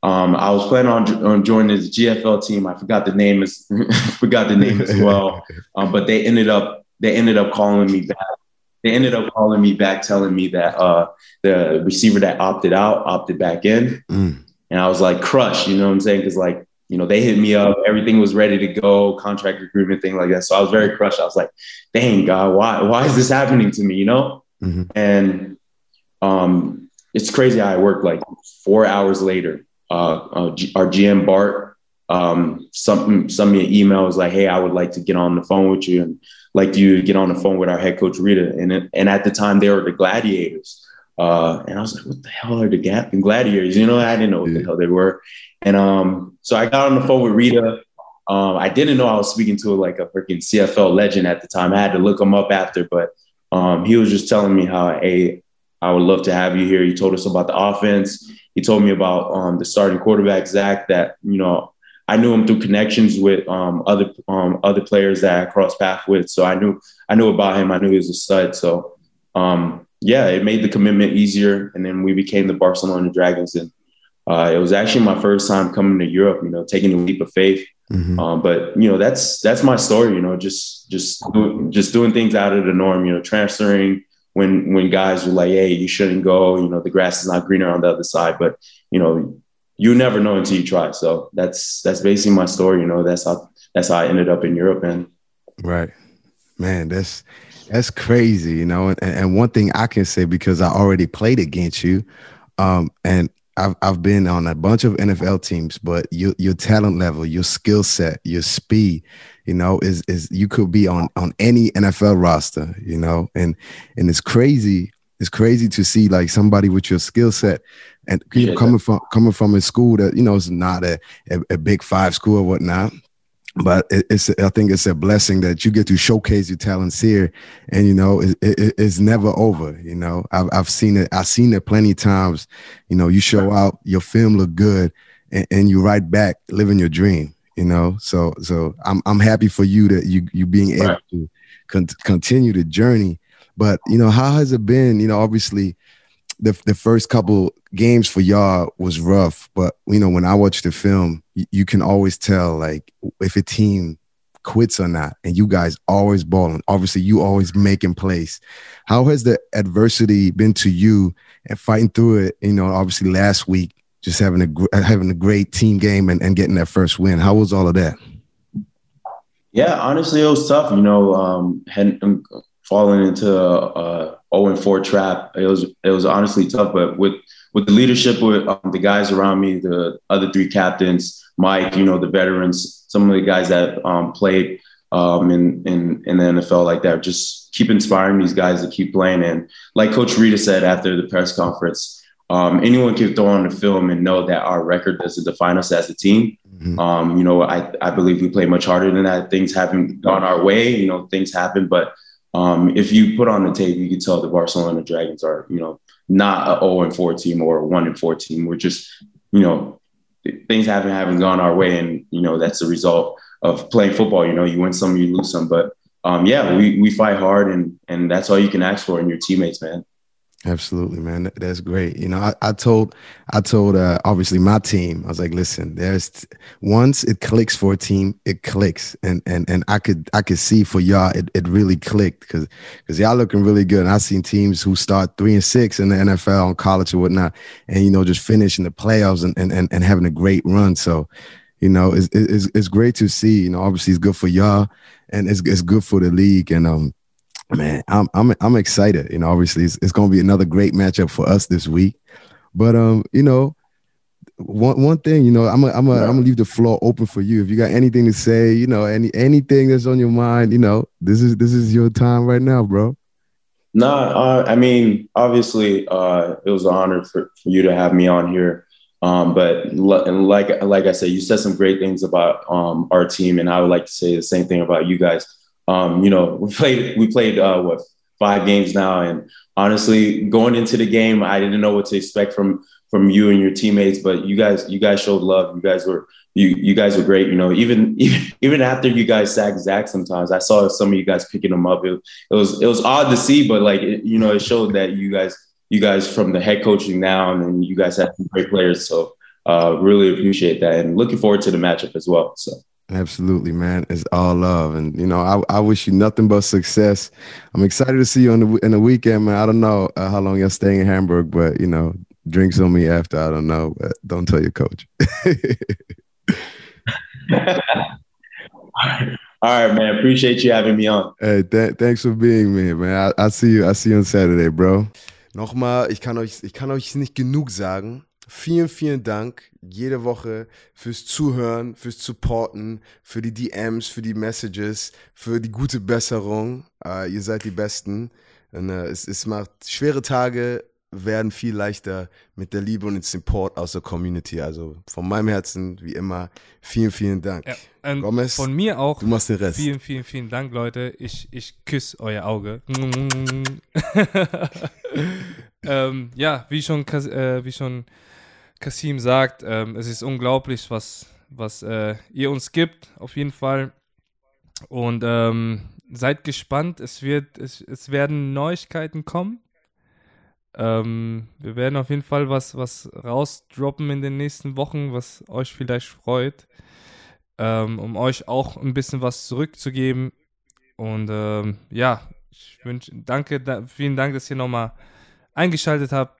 um, I was planning on, on joining this GFL team. I forgot the name is forgot the name as well. Um, but they ended up they ended up calling me back. They ended up calling me back, telling me that uh, the receiver that opted out opted back in, mm. and I was like crushed. You know what I'm saying? Because like you know, they hit me up, everything was ready to go, contract agreement, thing like that. So I was very crushed. I was like, dang God, why, why is this happening to me? You know? Mm-hmm. And um, it's crazy how I worked like four hours later. Uh, uh, G- our GM Bart um, some, sent me an email was like, Hey, I would like to get on the phone with you and like you to get on the phone with our head coach Rita. And, and at the time they were the gladiators. Uh, and I was like, what the hell are the Gap and Gladiators? You know, I didn't know what the hell they were. And um, so I got on the phone with Rita. Um, I didn't know I was speaking to like a freaking CFL legend at the time. I had to look him up after, but um, he was just telling me how, hey, I would love to have you here. He told us about the offense. He told me about um, the starting quarterback, Zach, that, you know, I knew him through connections with um, other um, other players that I crossed paths with. So I knew I knew about him. I knew he was a stud. So um, yeah, it made the commitment easier. And then we became the Barcelona Dragons. Uh, it was actually my first time coming to Europe, you know, taking a leap of faith. Mm-hmm. Um, but you know, that's that's my story. You know, just just doing, just doing things out of the norm. You know, transferring when when guys were like, "Hey, you shouldn't go." You know, the grass is not greener on the other side. But you know, you never know until you try. So that's that's basically my story. You know, that's how that's how I ended up in Europe. And right, man, that's that's crazy. You know, and, and one thing I can say because I already played against you, um, and I've I've been on a bunch of NFL teams, but your your talent level, your skill set, your speed, you know, is is you could be on on any NFL roster, you know, and and it's crazy. It's crazy to see like somebody with your skill set and yeah, coming from coming from a school that you know is not a, a, a big five school or whatnot but it, it's I think it's a blessing that you get to showcase your talents here, and you know it, it, it's never over. You know I've I've seen it I've seen it plenty of times. You know you show out, your film look good, and, and you right back living your dream. You know so so I'm I'm happy for you that you you being able to con- continue the journey. But you know how has it been? You know obviously the the first couple games for y'all was rough, but you know when I watch the film, you, you can always tell like if a team quits or not, and you guys always balling. Obviously, you always making plays. How has the adversity been to you and fighting through it? You know, obviously last week, just having a having a great team game and, and getting that first win. How was all of that? Yeah, honestly, it was tough. You know, um, had, um, falling into a, 0 and 4 trap. It was it was honestly tough, but with with the leadership with um, the guys around me, the other three captains, Mike, you know, the veterans, some of the guys that um, played um, in, in in the NFL like that, just keep inspiring these guys to keep playing. And like Coach Rita said after the press conference, um, anyone can throw on the film and know that our record doesn't define us as a team. Mm-hmm. Um, you know, I, I believe we play much harder than that. Things haven't gone our way. You know, things happen, but um, if you put on the tape, you can tell the Barcelona Dragons are, you know, not a 0 and 4 team or a 1 and 4 team. We're just, you know, things haven't haven't gone our way, and you know that's the result of playing football. You know, you win some, you lose some, but um, yeah, we we fight hard, and and that's all you can ask for in your teammates, man. Absolutely, man. That's great. You know, I, I told, I told, uh, obviously my team. I was like, listen, there's once it clicks for a team, it clicks, and and and I could I could see for y'all, it, it really clicked because because y'all looking really good. And I've seen teams who start three and six in the NFL, and college or whatnot, and you know just finishing the playoffs and and and and, having a great run. So, you know, it's, it's it's great to see. You know, obviously it's good for y'all, and it's it's good for the league, and um man, I'm I'm I'm excited. You know, obviously it's, it's going to be another great matchup for us this week. But um, you know, one one thing, you know, I'm a, I'm a, I'm gonna leave the floor open for you. If you got anything to say, you know, any anything that's on your mind, you know, this is this is your time right now, bro. No, uh, I mean, obviously, uh, it was an honor for, for you to have me on here. Um, but like like I said, you said some great things about um, our team, and I would like to say the same thing about you guys. Um, you know, we played we played uh, what five games now, and honestly, going into the game, I didn't know what to expect from from you and your teammates. But you guys, you guys showed love. You guys were you you guys were great. You know, even even after you guys sacked Zach, sometimes I saw some of you guys picking him up. It, it was it was odd to see, but like it, you know, it showed that you guys you guys from the head coaching down, and you guys have some great players. So uh, really appreciate that, and looking forward to the matchup as well. So. Absolutely, man. It's all love, and you know, I, I wish you nothing but success. I'm excited to see you on the in the weekend, man. I don't know uh, how long you're staying in Hamburg, but you know, drinks on me after. I don't know, but don't tell your coach. all right, man. Appreciate you having me on. Hey, th thanks for being me, man. I, I see you. I see you on Saturday, bro. Nochmal, ich kann euch, ich kann euch nicht genug sagen. Vielen, vielen Dank jede Woche fürs Zuhören, fürs Supporten, für die DMs, für die Messages, für die gute Besserung. Uh, ihr seid die Besten. Und, uh, es, es macht schwere Tage werden viel leichter mit der Liebe und dem Support aus der Community. Also von meinem Herzen, wie immer, vielen, vielen Dank. Ja, Gomez, von mir auch. Du machst den Rest. Vielen, vielen, vielen Dank, Leute. Ich, ich küsse euer Auge. ähm, ja, wie schon, äh, wie schon Kasim sagt, ähm, es ist unglaublich, was, was äh, ihr uns gibt, auf jeden Fall. Und ähm, seid gespannt, es, wird, es, es werden Neuigkeiten kommen. Ähm, wir werden auf jeden Fall was, was rausdroppen in den nächsten Wochen, was euch vielleicht freut, ähm, um euch auch ein bisschen was zurückzugeben. Und ähm, ja, ich wünsche, danke, da, vielen Dank, dass ihr nochmal eingeschaltet habt.